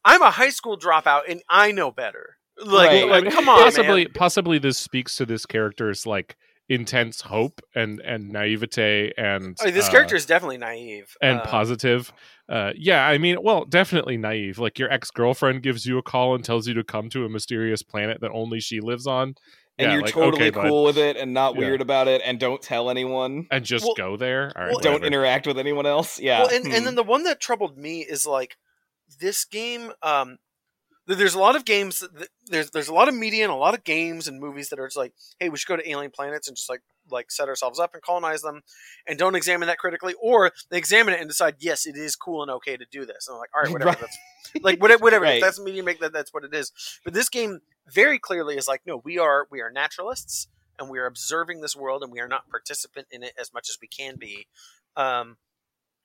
I'm a high school dropout and I know better. Like Right. like I mean, come on, possibly man. possibly this speaks to this character's like intense hope and and naivete and I mean, this uh, character is definitely naive and Uh, positive. Uh, yeah, I mean, well, definitely naive. Like your ex girlfriend gives you a call and tells you to come to a mysterious planet that only she lives on, And Yeah, you're like, totally okay, bud. cool with it and not Yeah. weird about it, and don't tell anyone. and just Well- go there. All right, well, Don't interact with anyone else. Yeah. Well, and, Hmm. and then the one that troubled me is like this game. Um, th- there's a lot of games. That, there's there's a lot of media and a lot of games and movies that are just like, hey, we should go to alien planets and just like like set ourselves up and colonize them, and don't examine that critically, or they examine it and decide, yes, it is cool and okay to do this. And I'm like, all right, whatever. Right. That's like whatever. whatever. Right. That's media make that. That's what it is. But this game very clearly is like, no, we are we are naturalists and we are observing this world and we are not participant in it as much as we can be. Um,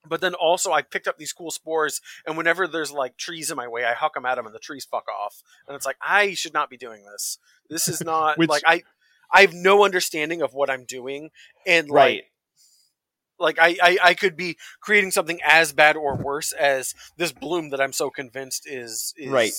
but then also I picked up these cool spores, and whenever there's like trees in my way, I huck them at them, and the trees fuck off. And it's like I should not be doing this. This is not Which- like I. I have no understanding of what I'm doing, and like right. like I, I I could be creating something as bad or worse as this bloom that I'm so convinced is is Right.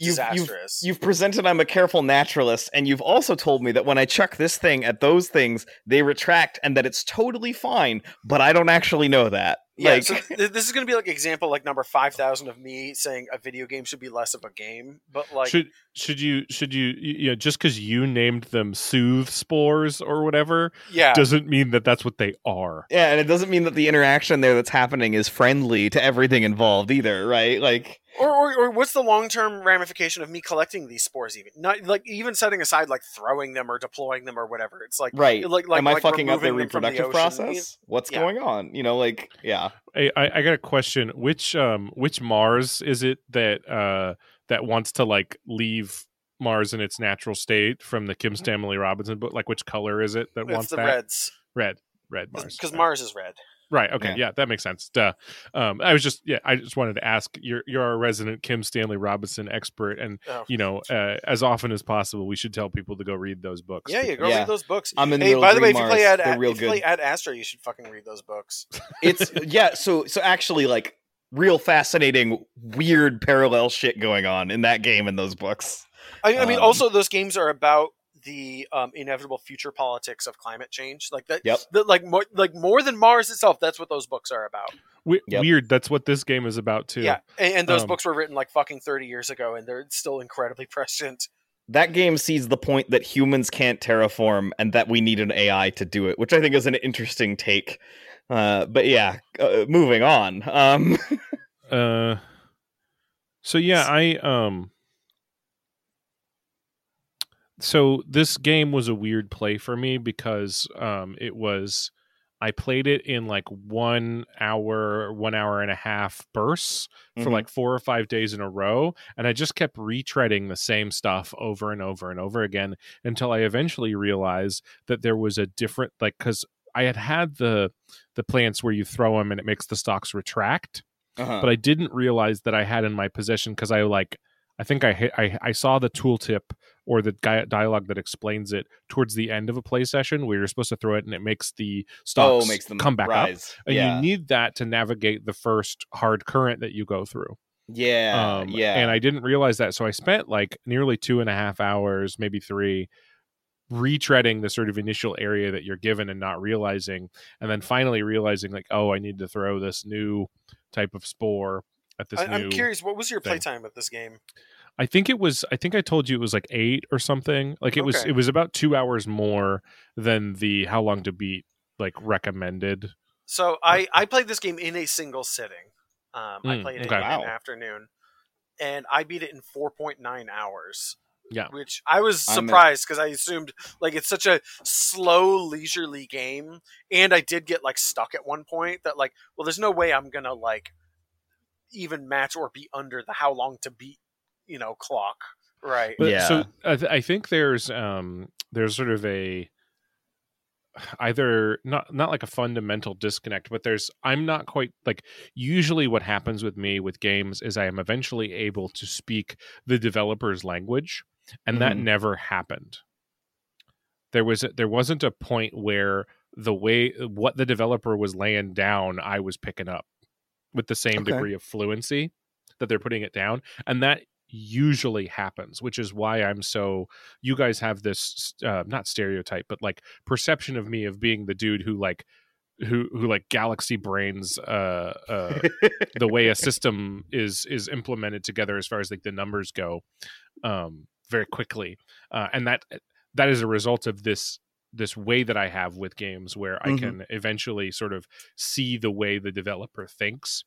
You've- you've- You've presented I'm a careful naturalist, and you've also told me that when I chuck this thing at those things, they retract and that it's totally fine, but I don't actually know that. Yeah, like, so th- this is going to be like example like number five thousand of me saying a video game should be less of a game, but like should should you should you yeah just because you named them soothe spores or whatever yeah, doesn't mean that that's what they are. yeah, and it doesn't mean that the interaction there that's happening is friendly to everything involved either, right? Like, or, or or what's the long term ramification of me collecting these spores? Even not like even setting aside like throwing them or deploying them or whatever. It's like right. like like Am I like fucking up their removing them from the reproductive process? What's Yeah. going on? You know, like, yeah. I, I got a question. Which um which Mars is it that uh that wants to like leave Mars in its natural state from the Kim Stanley Robinson book? Like which color is it that It's wants the that? reds Red. Red Mars. because Mars is red. Right. Okay. Yeah. Yeah. that makes sense. Duh. Um, I was just yeah. I just wanted to ask. You're you're our resident Kim Stanley Robinson expert, and Oh. you know, uh, as often as possible, we should tell people to go read those books. Yeah, yeah, go Yeah. read those books. I'm in Hey, real by the way, if you play Mars. at They're real if you play good. at Astra, you should fucking read those books. It's yeah, so so actually like real fascinating, weird parallel shit going on in that game in those books. I, I mean, Um, also those games are about the um, inevitable future politics of climate change, like that. Yep. that- like more, like more than Mars itself. That's what those books are about. We- Yep. Weird. That's what this game is about too. Yeah, and, and those Um, books were written like fucking thirty years ago, and they're still incredibly prescient. That game sees the point that humans can't terraform and that we need an AI to do it, which I think is an interesting take. Uh, but yeah, uh, moving on. Um, Uh. So yeah, I um. So this game was a weird play for me because um it was I played it in like one hour, one hour and a half bursts for Mhm. like four or five days in a row. And I just kept retreading the same stuff over and over and over again until I eventually realized that there was a different, like, because I had had the the plants where you throw them and it makes the stocks retract, uh-huh. but I didn't realize that I had in my possession because I like. I think I, hit, I I saw the tooltip or the gui- dialogue that explains it towards the end of a play session where you're supposed to throw it and it makes the stalks oh, makes them come back up and yeah, you need that to navigate the first hard current that you go through. yeah, um, yeah. And I didn't realize that, so I spent like nearly two and a half hours, maybe three, retreading the sort of initial area that you're given and not realizing, and then finally realizing like, oh, I need to throw this new type of spore at this I, new. I'm curious, what was your playtime with this game? I think it was. I think I told you it was like eight or something. Like it was. It was about two hours more than the how long to beat like recommended. So I I played this game in a single sitting. Um, I Mm, played it okay. in Wow. an afternoon, and I beat it in 4.9 hours. Yeah. which I was surprised because I assumed like it's such a slow, leisurely game, and I did get like stuck at one point that like, well, there's no way I'm gonna like even match or be under the how long to beat, you know, clock. Right. But, Yeah. So I, th- I think there's um there's sort of a either not not like a fundamental disconnect but there's i'm not quite like usually what happens with me with games is i am eventually able to speak the developer's language and that Mhm. never happened there was there wasn't a point where the way what the developer was laying down i was picking up with the same Okay. degree of fluency that they're putting it down and that usually happens which is why i'm so you guys have this uh, not stereotype but like perception of me of being the dude who like who who like galaxy brains uh uh the way a system is is implemented together as far as like the numbers go um very quickly uh and that that is a result of this this way that i have with games where i Mhm. can eventually sort of see the way the developer thinks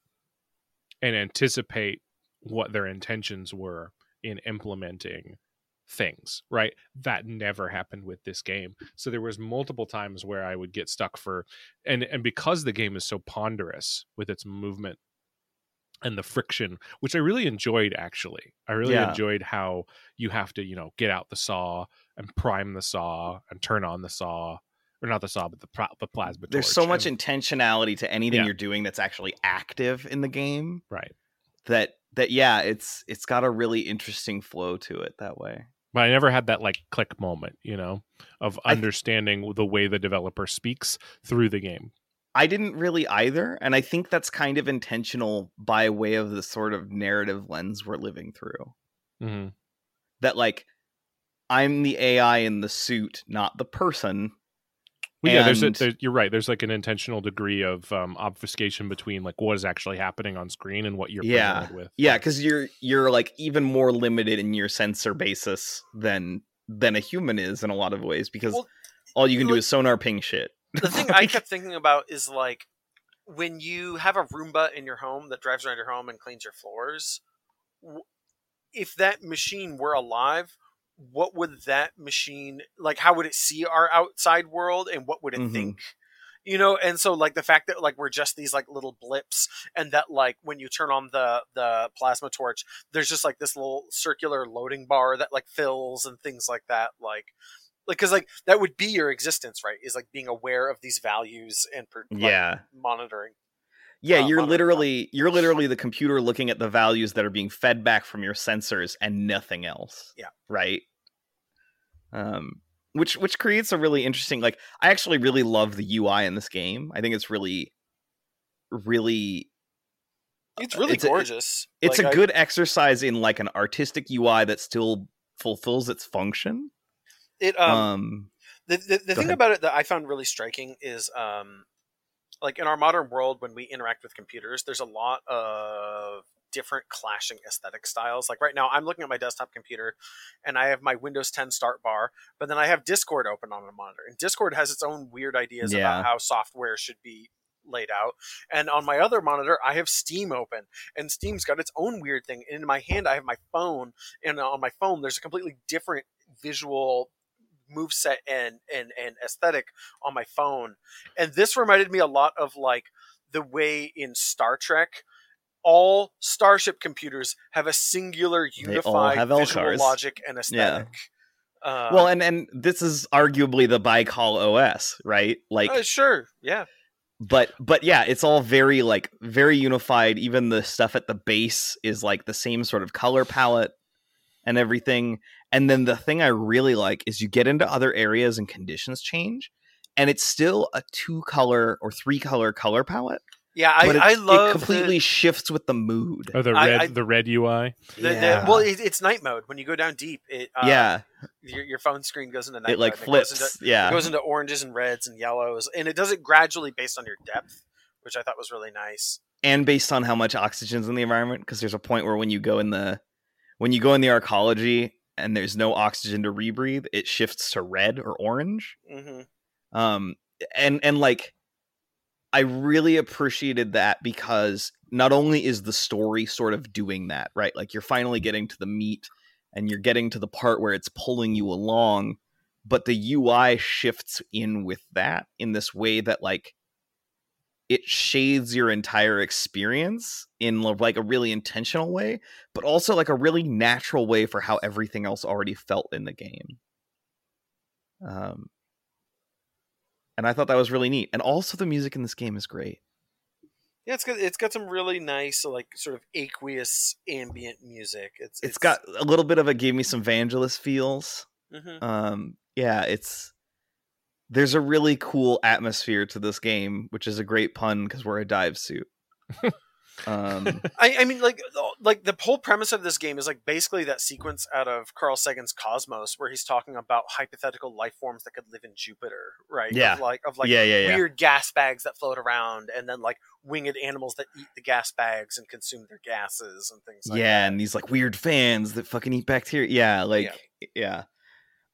and anticipate what their intentions were in implementing things right that never happened with this game so there was multiple times where i would get stuck for and and because the game is so ponderous with its movement and the friction which i really enjoyed actually i really Yeah. enjoyed how you have to you know get out the saw and prime the saw and turn on the saw or not the saw but the, pro- the plasma There's torch so much and- intentionality to anything Yeah. you're doing that's actually active in the game right that that yeah, it's it's got a really interesting flow to it that way. but I never had that like click moment, you know, of understanding the way the developer speaks through the game. I didn't really either, and I think that's kind of intentional by way of the sort of narrative lens we're living through. Mm-hmm. That like I'm the AI in the suit, not the person. Well, yeah, there's a, And- there, you're right. There's like an intentional degree of um, obfuscation between like what is actually happening on screen and what you're Yeah. presented with. Yeah, because you're you're like even more limited in your sensor basis than than a human is in a lot of ways because Well, all you can do is sonar ping shit. the thing I kept thinking about is like when you have a Roomba in your home that drives around your home and cleans your floors. If that machine were alive, what would that machine like? How would it see our outside world, and what would it Mhm. think? You know, and so like the fact that like we're just these like little blips, and that like when you turn on the the plasma torch, there's just like this little circular loading bar that like fills and things like that. Like, like because like that would be your existence, right? Is like being aware of these values and per- like, Yeah. monitoring. Yeah, uh, you're monitor. literally you're literally the computer looking at the values that are being fed back from your sensors and nothing else. Yeah. Right. Um which which creates a really interesting like I actually really love the UI in this game. I think it's really really It's really it's a- gorgeous. it's Like, a I- good exercise in like an artistic UI that still fulfills its function. It Um, um, the the, the thing ahead. about it that I found really striking is um like in our modern world when we interact with computers, there's a lot of different clashing aesthetic styles. Like right now, I'm looking at my desktop computer and I have my Windows 10 start bar, but then I have Discord open on a monitor. And Discord has its own weird ideas Yeah. about how software should be laid out. And on my other monitor, I have Steam open, and Steam's got its own weird thing. And in my hand, I have my phone, and on my phone, there's a completely different visual move set and and and aesthetic on my phone. And this reminded me a lot of like the way in Star Trek all starship computers have a singular unified visual LCARS. logic and aesthetic. Uh, well, and and this is arguably the Baikal OS, right? Like uh, sure, yeah. but but yeah it's all very like very unified even the stuff at the base is like the same sort of color palette and everything and then the thing i really like is you get into other areas and conditions change and it's still a two color or three color color palette Yeah, I, but it, I love it completely shifts with the mood Or the red I- the red UI. the, the, the- Yeah. well, it, it's night mode. When you go down deep, it uh, yeah your, your phone screen goes into night it like mode. and goes flips into- yeah It goes into oranges and reds and yellows, and it does it gradually based on your depth, which I thought was really nice. and based on how much oxygen's in the environment because there's a point where when you go in the when you go in the arcology and there's no oxygen to rebreathe it shifts to red or orange hmm um and and like i really appreciated that because not only is the story sort of doing that right? Like you're finally getting to the meat and you're getting to the part where it's pulling you along but the ui shifts in with that in this way that like it shades your entire experience in like a really intentional way but also like a really natural way for how everything else already felt in the game. Um and I thought that was really neat. And also, the music in this game is great. Yeah, it's got it's got some really nice like sort of aqueous ambient music. It's it's got a little bit of a gave me some Vangelis feels. Mhm. Um, yeah, it's there's a really cool atmosphere to this game, which is a great pun because we're a dive suit. um, I, I mean, like, like the whole premise of this game is like basically that sequence out of Carl Sagan's Cosmos, where he's talking about hypothetical life forms that could live in Jupiter, right? Yeah. of like of like yeah, yeah, yeah. weird gas bags that float around, and then like winged animals that eat the gas bags and consume their gases and things. like yeah, that. and these like weird fans that fucking eat bacteria. Yeah, like yeah.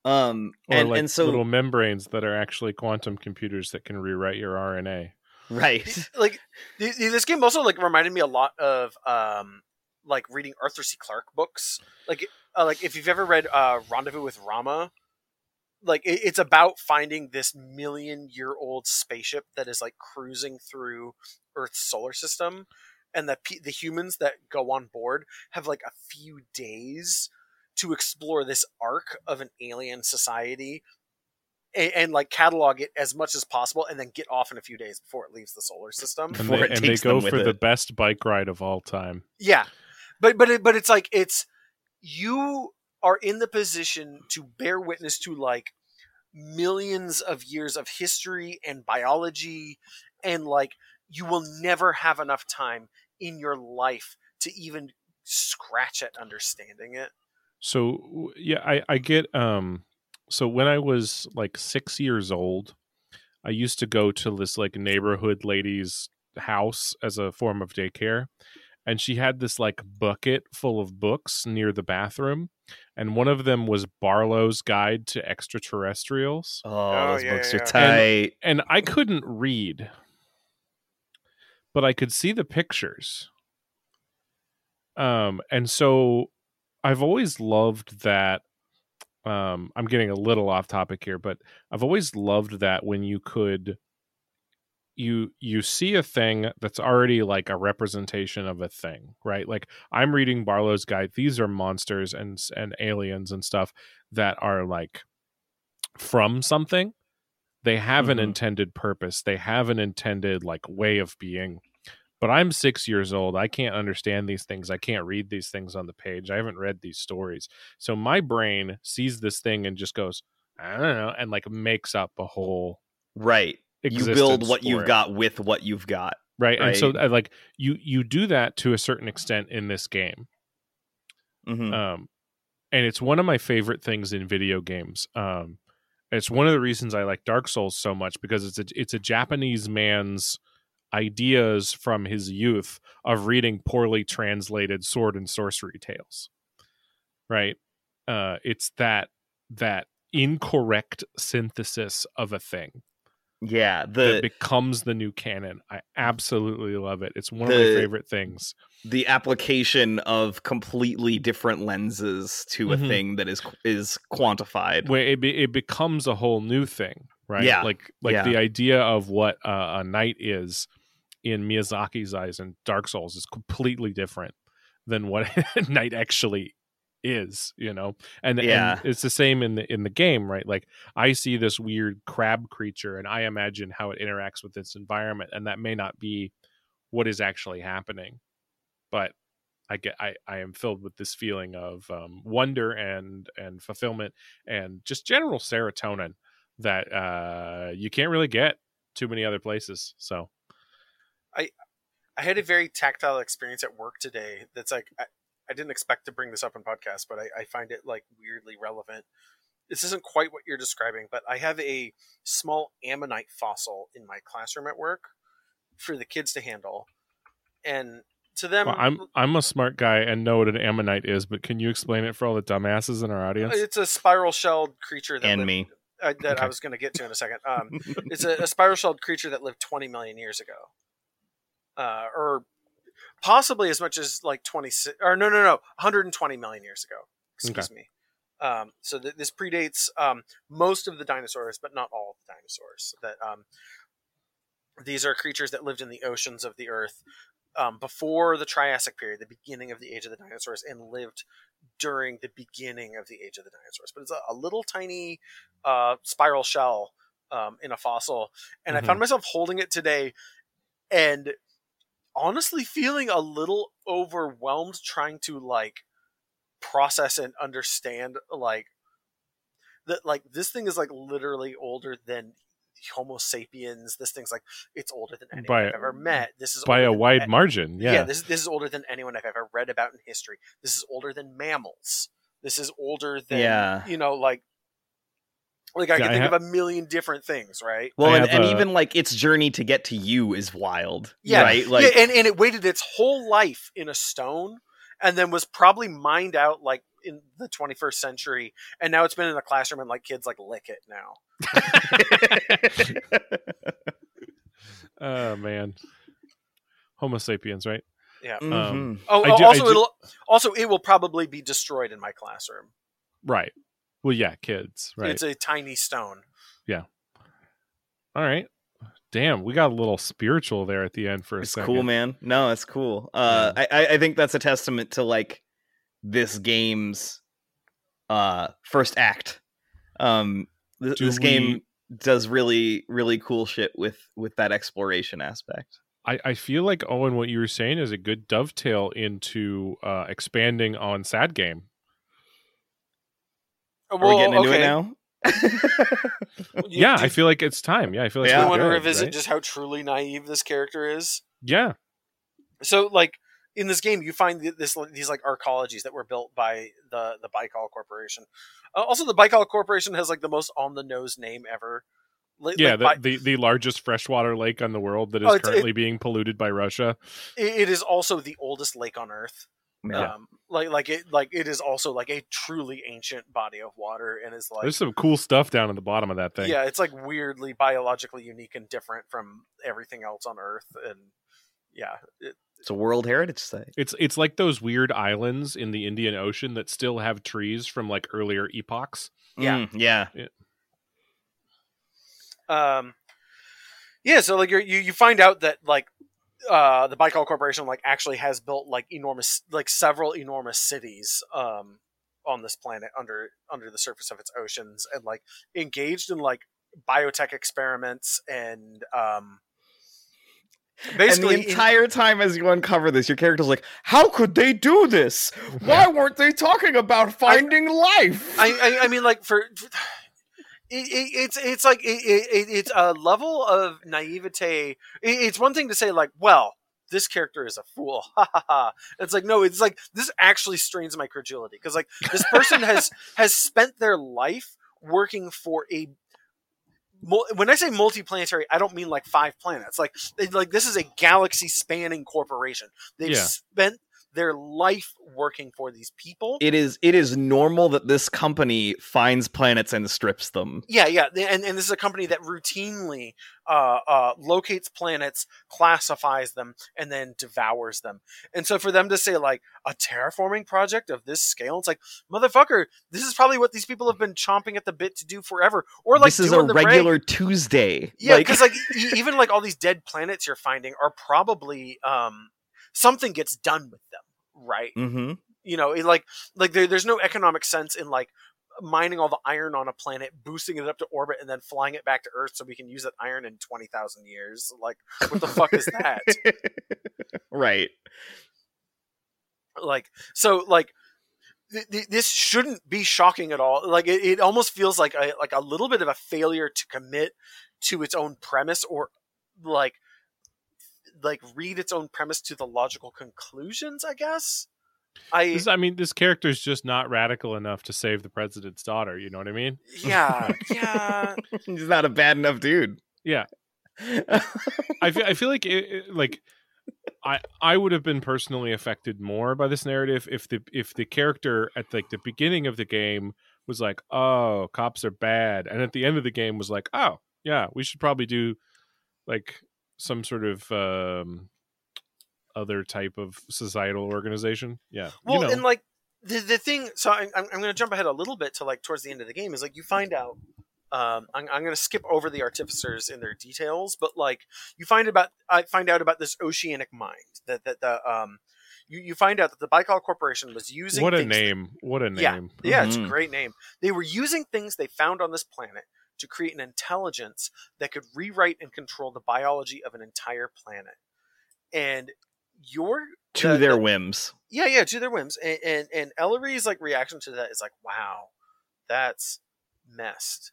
Um, Or and like and so little membranes that are actually quantum computers that can rewrite your RNA. Right, like th- th- this game also like reminded me a lot of um like reading Arthur C. Clarke books. Like uh, like if you've ever read uh Rendezvous with Rama, like it, it's about finding this million year old spaceship that is like cruising through Earth's solar system, and the the humans that go on board have like a few days to explore this arc of an alien society and, and like catalog it as much as possible and then get off in a few days before it leaves the solar system. And they, it and they go them with for the best bike ride of all time. yeah. But but it, but it's like it's you are in the position to bear witness to like millions of years of history and biology and like you will never have enough time in your life to even scratch at understanding it. So yeah, I I get um so when I was like 6 years old, I used to go to this like neighborhood lady's house as a form of daycare and she had this like bucket full of books near the bathroom and one of them was Barlowe's Guide to Extraterrestrials oh, Oh, those yeah, books yeah, are yeah. tight. and I couldn't read but I could see the pictures um and so I've always loved that um I'm getting a little off topic here but I've always loved that when you could you you see a thing that's already like a representation of a thing right? Like i'm reading barlowe's guide these are monsters and and aliens and stuff that are like from something. They have an Mhm. intended purpose. They have an intended like way of being but i'm six years old i can't understand these things i can't read these things on the page i haven't read these stories so my brain sees this thing and just goes i don't know and like makes up a whole Right, you build what you've it got with what you've got. right and so uh, like you you do that to a certain extent in this game Mhm. um and it's one of my favorite things in video games um it's one of the reasons i like dark souls so much because it's a it's a japanese man's ideas from his youth of reading poorly translated sword and sorcery tales right uh it's that that incorrect synthesis of a thing yeah, that the becomes the new canon i absolutely love it it's one of my favorite things the application of completely different lenses to a Mhm. thing that is is quantified. where it, be, it becomes a whole new thing right Yeah. like like Yeah. the idea of what uh, a knight is in miyazaki's eyes and dark souls is completely different than what a knight actually is you know and, Yeah. and it's the same in the in the game right like i see this weird crab creature and i imagine how it interacts with its environment and that may not be what is actually happening but I get I, I am filled with this feeling of um, wonder and and fulfillment and just general serotonin that uh, you can't really get too many other places. So I I had a very tactile experience at work today. That's like I, I didn't expect to bring this up in podcast, but I, I find it like weirdly relevant. This isn't quite what you're describing, but I have a small ammonite fossil in my classroom at work for the kids to handle, and to them, well, I'm I'm a smart guy and know what an ammonite is, but can you explain it for all the dumbasses in our audience? it's a spiral shelled creature that And lived- me. uh, that Okay. I was going to get to in a second. Um, it's a, a spiral shelled creature that lived 20 million years ago, uh, or possibly as much as like 26 or no, no, no, 120 million years ago. Excuse me. Um, so th- this predates um, most of the dinosaurs, but not all of the dinosaurs. That um, these are creatures that lived in the oceans of the earth um, before the Triassic period, the beginning of the age of the dinosaurs, and lived during the beginning of the age of the dinosaurs. But it's a, a little tiny uh, spiral shell um, in a fossil, and Mhm. I found myself holding it today, and honestly feeling a little overwhelmed trying to like process and understand like that like this thing is like literally older than Homo sapiens. This thing's like it's older than anyone By- I've ever met. This is by a wide a- margin. Yeah. this is this is older than anyone I've ever read about in history. This is older than mammals. This is older than Yeah. you know, like like I Yeah, can I think of a million different things, right? Well, and, have and a- even like its journey to get to you is wild. Yeah, Right? Like yeah, and, and it waited its whole life in a stone and then was probably mined out like in the 21st century and now it's been in the classroom and like kids like lick it now. oh man. Homo sapiens, right? Mhm. Um, Oh, do- also do- it'll also it will probably be destroyed in my classroom. Right. Well, yeah, kids. Right. It's a tiny stone. Yeah. All right. Damn, we got a little spiritual there at the end for a it's second. cool, man. No, it's cool. Uh, I I I think that's a testament to like this game's uh first act. Um, th- Do this game does really really cool shit with with that exploration aspect. I, I feel like Owen, what you were saying is a good dovetail into uh, expanding on Sad Game. Uh, Are we getting into it now? Yeah, I feel like it's time. Yeah, I feel like Yeah. we're want to revisit right? just how truly naive this character is? Yeah, So, like in this game, you find this these like arcologies that were built by the the Baikal Corporation. Uh, also, the Baikal Corporation has like the most on the nose name ever. Like, yeah. like, The, Bai- the the largest freshwater lake on the world that is Oh, it's- currently being polluted by Russia. it- it is also the oldest lake on Earth. Yeah. Um, like like it like it is also like a truly ancient body of water, and is like There's some cool stuff down at the bottom of that thing. yeah, it's like weirdly biologically unique and different from everything else on Earth, and yeah, it, It's a World Heritage Site. It's it's like those weird islands in the Indian Ocean that still have trees from like earlier epochs. Yeah. Mm, yeah. um yeah so like you're, you you find out that like uh the Baikal Corporation like actually has built like enormous like several enormous cities um on this planet under under the surface of its oceans and like engaged in like biotech experiments and um basically and the entire time as you uncover this, your character's like, "How could they do this? Why weren't they talking about finding life?" I, I I mean like for it, it, it's it's like it, it, it's a level of naivete. It, it's one thing to say like, well, this character is a fool. Ha ha ha. It's like no, it's like this actually strains my credulity because like this person has has spent their life working for a. When I say multiplanetary, I don't mean like five planets. Like, they, like this is a galaxy-spanning corporation. They've Yeah. spent their life working for these people. it is it is normal that this company finds planets and strips them. Yeah, yeah, and and this is a company that routinely uh, uh, locates planets, classifies them, and then devours them. And so for them to say like a terraforming project of this scale, it's like motherfucker, this is probably what these people have been chomping at the bit to do forever. Or like this is a doing the reg- regular Tuesday. yeah, Like- because like e- even like all these dead planets you're finding are probably um, something gets done with them, right? Mhm. you know it like like there, there's no economic sense in like mining all the iron on a planet boosting it up to orbit and then flying it back to earth so we can use that iron in 20,000 years like what the fuck is that right. like so like th- th- this shouldn't be shocking at all like it, it almost feels like a like a little bit of a failure to commit to its own premise or like like read its own premise to the logical conclusions i guess i This, I mean, this character is just not radical enough to save the president's daughter. You know what I mean? yeah yeah He's not a bad enough dude. Yeah. I feel, I feel like it, it- like I I would have been personally affected more by this narrative if the if the character at like the beginning of the game was like, "Oh, cops are bad," and at the end of the game was like, "Oh, yeah, we should probably do like some sort of um other type of societal organization." Yeah. Well, you know. and like the the thing, so I, I'm I'm going to jump ahead a little bit to like towards the end of the game is like you find out. Um, I'm, I'm going to skip over the artificers in their details, but like you find about I find out about this oceanic mind that that the um you, you find out that the Baikal Corporation was using what a things that- name. What a Yeah. name. yeah, it's a Mhm. great name. They were using things they found on this planet to create an intelligence that could rewrite and control the biology of an entire planet. And your to the- their the- whims. yeah, yeah, to their whims. And and, and Ellery's like reaction to that is like, wow, that's messed.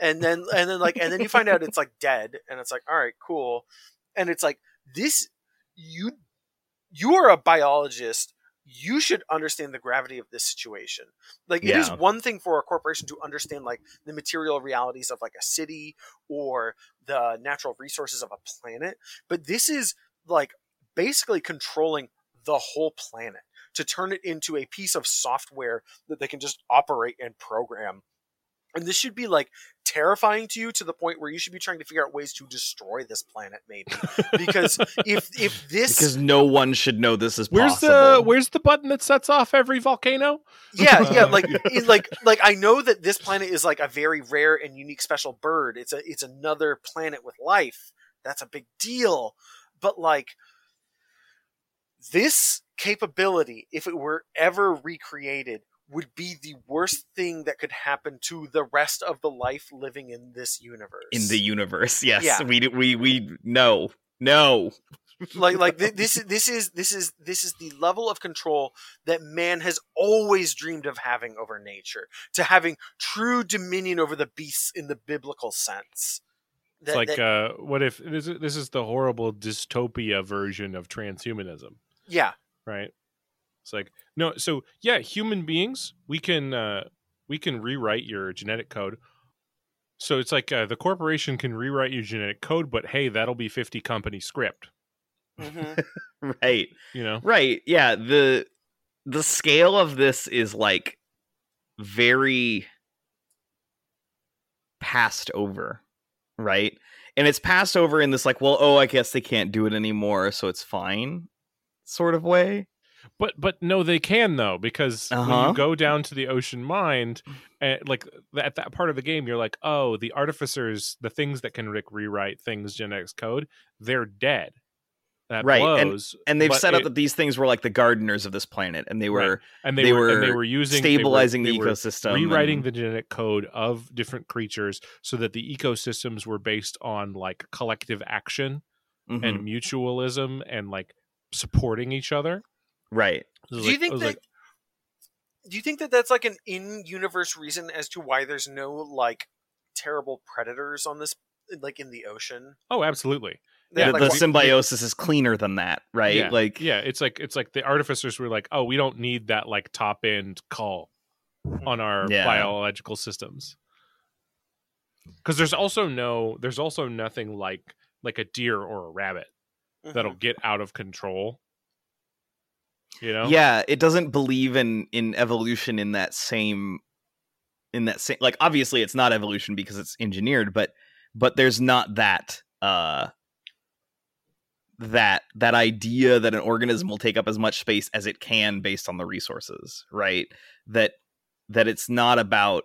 And then and then like and then you find out it's like dead, and it's like, all right, cool. And it's like this you you are a biologist. You should understand the gravity of this situation. Like it is one thing for a corporation to understand like the material realities of like a city or the natural resources of a planet, but this is like basically controlling the whole planet to turn it into a piece of software that they can just operate and program. And this should be like terrifying to you to the point where you should be trying to figure out ways to destroy this planet, maybe. Because if if this Because no one should know this is Where's possible. the where's the button that sets off every volcano? yeah yeah like it, like like i know that this planet is like a very rare and unique special bird it's a it's another planet with life that's a big deal but like this capability if it were ever recreated would be the worst thing that could happen to the rest of the life living in this universe in the universe? Yes, Yeah. we we we no no. like like thi- this is this is this is this is the level of control that man has always dreamed of having over nature to having true dominion over the beasts in the biblical sense It's That- like that- uh what if this is this is the horrible dystopia version of transhumanism, yeah right? It's like no, so yeah, human beings, we can uh we can rewrite your genetic code. So it's like uh, the corporation can rewrite your genetic code, but hey, that'll be 50 company script, Mhm. Right. you know? Right. Yeah, the the scale of this is like very passed over, right? And it's passed over in this like, well, oh, I guess they can't do it anymore, so it's fine sort of way. But but no, they can though because when Uh-huh. you go down to the ocean mind, and like at that part of the game, you're like, oh, the artificers, the things that can like, rewrite things genetics code, they're dead. That Right, and- blows, And they've but set up that these things were like the gardeners of this planet and they Right. were and they, they were, and they were were using they were- stabilizing the ecosystem. rewriting and- the genetic code of different creatures so that the ecosystems were based on like collective action Mhm. and mutualism and like supporting each other. Right. Do you like- it think that like, do you think that that's like an in-universe reason as to why there's no like terrible predators on this like in the ocean oh, absolutely. They Yeah, have, the, like, the what- symbiosis is cleaner than that, right? Yeah, Like yeah, it's like it's like the artificers were like, oh, we don't need that like top end call on our Yeah. biological systems. Because there's also no, there's also nothing like like a deer or a rabbit Mhm. that'll get out of control. You know? yeah it doesn't believe in in evolution in that same in that same like obviously it's not evolution because it's engineered but but there's not that uh that that idea that an organism will take up as much space as it can based on the resources right that that it's not about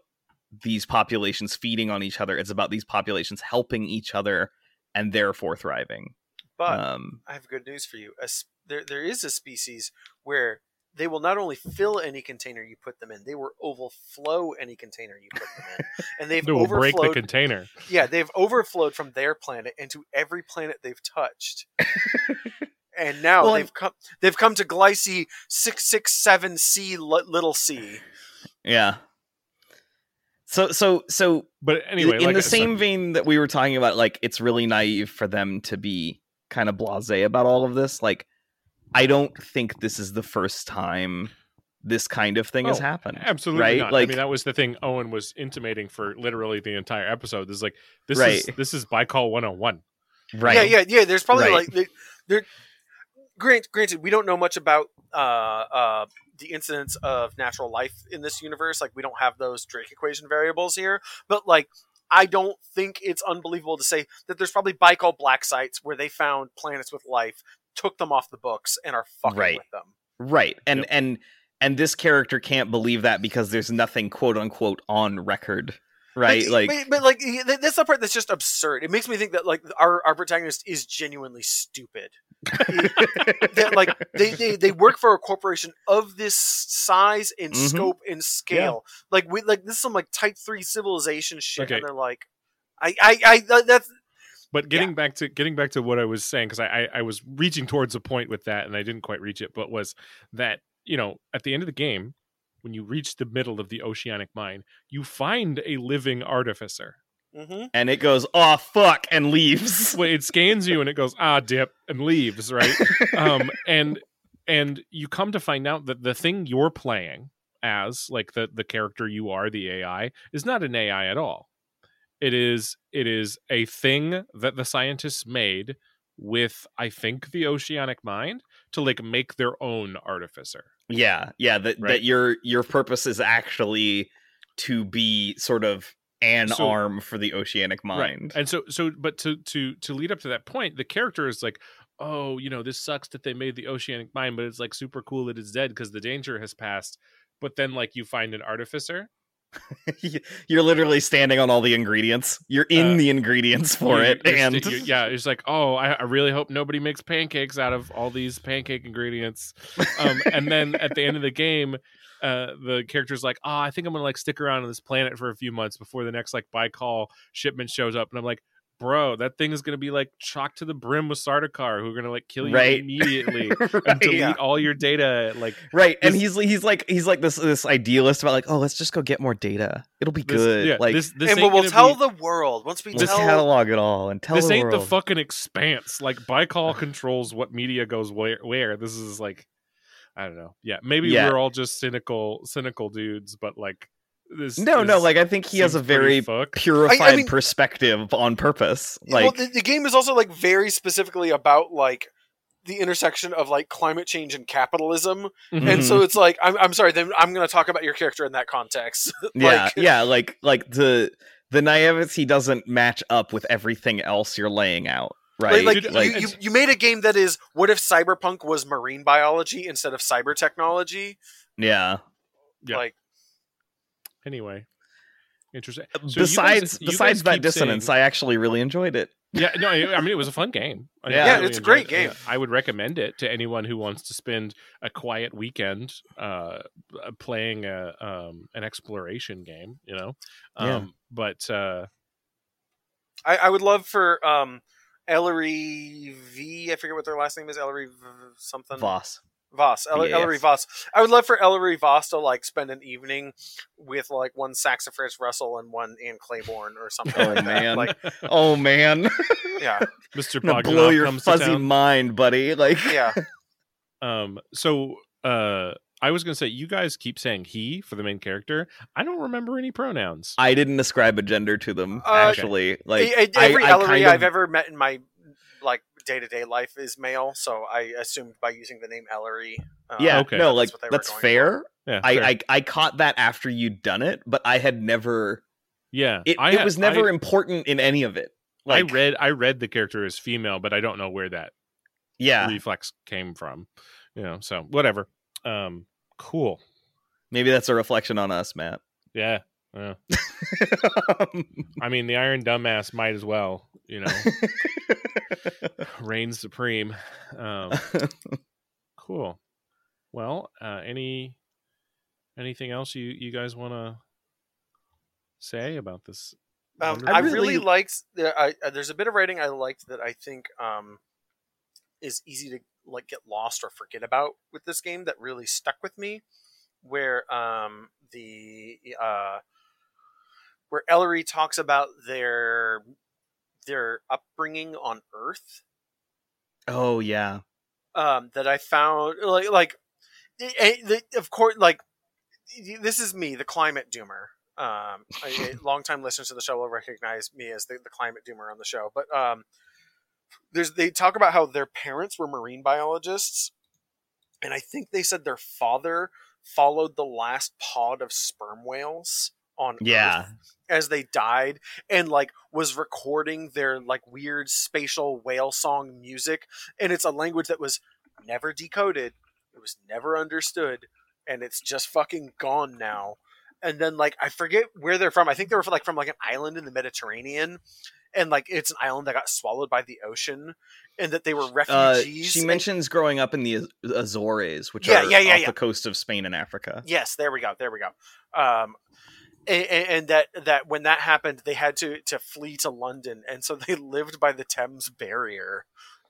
these populations feeding on each other it's about these populations helping each other and therefore thriving but um I have good news for you. A s there, there is a species where they will not only fill any container you put them in, they will overflow any container you put them in, and they've They will break the container. yeah, they've overflowed from their planet into every planet they've touched, and now Well, they've come. They've come to Gliese six six seven C little c. yeah so so so But anyway, in like the I said- same vein that we were talking about like it's really naive for them to be kind of blasé about all of this like i don't think this is the first time this kind of thing has Oh, happened Absolutely right not. like I mean, that was the thing Owen was intimating for literally the entire episode. This is like this is this is Baikal 101. right Yeah, yeah, yeah. There's probably Right. like there. there grant, granted, we don't know much about uh, uh, the incidence of natural life in this universe. Like, we don't have those Drake equation variables here. But like, I don't think it's unbelievable to say that there's probably Baikal black sites where they found planets with life, took them off the books, and are fucking Right. with them. right and Yep. and and this character can't believe that because there's nothing quote unquote on record right? But, like but, but like that's the part that's just absurd. It makes me think that like our, our protagonist is genuinely stupid. that like they, they they work for a corporation of this size and Mhm. scope and scale. Like we like this is some like type three civilization shit, Okay. and they're like, I I I that's But getting back to getting back to what I was saying, because I, I I was reaching towards a point with that, and I didn't quite reach it. But was that you know at the end of the game, when you reach the middle of the oceanic mine, you find a living artificer. hmm and it goes, oh fuck, and leaves. Well, it scans you and it goes ah dip and leaves right. um, and and you come to find out that the thing you're playing as like the the character you are the AI is not an AI at all. It is it is a thing that the scientists made with I think the oceanic mind to like make their own artificer. Yeah, yeah. That Right. that your your purpose is actually to be sort of an So- arm for the oceanic mind. And so so but to to to lead up to that point, the character is like, "Oh, you know, this sucks that they made the oceanic mind, but it's like super cool that it's dead because the danger has passed." But then like you find an artificer You're literally standing on all the ingredients. You're in Uh, the ingredients for it, and you- yeah, it's like, oh, I, I really hope nobody makes pancakes out of all these pancake ingredients. Um, and then at the end of the game, uh, the character's like, oh, I think I'm gonna like stick around on this planet for a few months before the next like Baikal shipment shows up. And I'm like, bro, that thing is gonna be like chocked to the brim with Sardaukar, who are gonna like kill you Right. immediately and delete Yeah. all your data. Like right. And he's he's like he's like this this idealist about like, oh, let's just go get more data. It'll be this, good. yeah, like this this and we'll tell be- the world once we we'll tell catalog it all and tell this the ain't the fucking expanse. Like Baikal controls what media goes where. Where this is like, I don't know. Yeah, maybe Yeah. we're all just cynical, cynical dudes. But like this. no, no. Like I think he has a seems pretty very fucked. purified mean- perspective on purpose. well, Like the, the game is also like very specifically about like the intersection of like climate change and capitalism Mm-hmm. and so it's like I'm, I'm sorry then i'm going to talk about your character in that context yeah, like, yeah. Like like the the naivety doesn't match up with everything else you're laying out. Right. like, Dude, like you, you, you made a game that is what if cyberpunk was marine biology instead of cyber technology yeah. Yeah. like anyway, interesting. So you guys- besides you guys besides that dissonance, saying- I actually really enjoyed it. yeah, no, I I mean it was a fun game. I Yeah. Yeah, it's a great it. game. I would recommend it to anyone who wants to spend a quiet weekend uh, playing a um, an exploration game. You know, Yeah. um, but uh, I, I would love for um ellery v i forget what their last name is ellery v- something Vas. Vas, El- Yes. Ellery Vas. I would love for Ellery Vas to like spend an evening with like one Saxifrage Russell and one Ann Clayborne or something. Oh, like that. man. Like, Oh man. yeah, Mr. gonna Bogdanov blow your comes to fuzzy town. mind, buddy. Like yeah. Um, so uh, I was gonna say you guys keep saying he for the main character. I don't remember any pronouns. I didn't ascribe a gender to them Uh, actually. Like E- e- every I, I Ellery kind of- I've ever met in my like day to day life is male, so I assumed by using the name Ellery. Uh, Yeah, Okay. no, that's like what that's fair. yeah, I, fair. I I caught that after you'd done it, but I had never. yeah. It, I it had- was never I, important in any of it. Like, I read I read the character as female, but I don't know where that yeah, reflex came from. You know, so whatever. Um, cool. maybe that's a reflection on us, Matt. Yeah. Yeah. I mean, the Iron Dumbass might as well. You know, reign supreme. Um, cool. Well, uh, any anything else you you guys want to say about this? Um, I really- really liked. The, I, uh, there's a bit of writing I liked that I think um, is easy to like get lost or forget about with this game that really stuck with me. Where um, the uh, where Ellery talks about their their upbringing on Earth. oh yeah, Um, that I found like like eh, the, of course like this is me, the climate doomer. Um, a, a longtime listeners to the show will recognize me as the, the climate doomer on the show. But um, there's they talk about how their parents were marine biologists, and I think they said their father followed the last pod of sperm whales on yeah, Earth as they died and like was recording their like weird spatial whale song music and it's a language that was never decoded it was never understood and it's just fucking gone now and then like I forget where they're from. I think they were from, like from like an island in the Mediterranean, and like it's an island that got swallowed by the ocean, and that they were Uh, refugees. she and- mentions growing up in the Azores, which Yeah, are yeah, yeah, off yeah. the coast of Spain and Africa. Yes, there we go. There we go. Um, and, and that that when that happened, they had to to flee to London, and so they lived by the Thames barrier,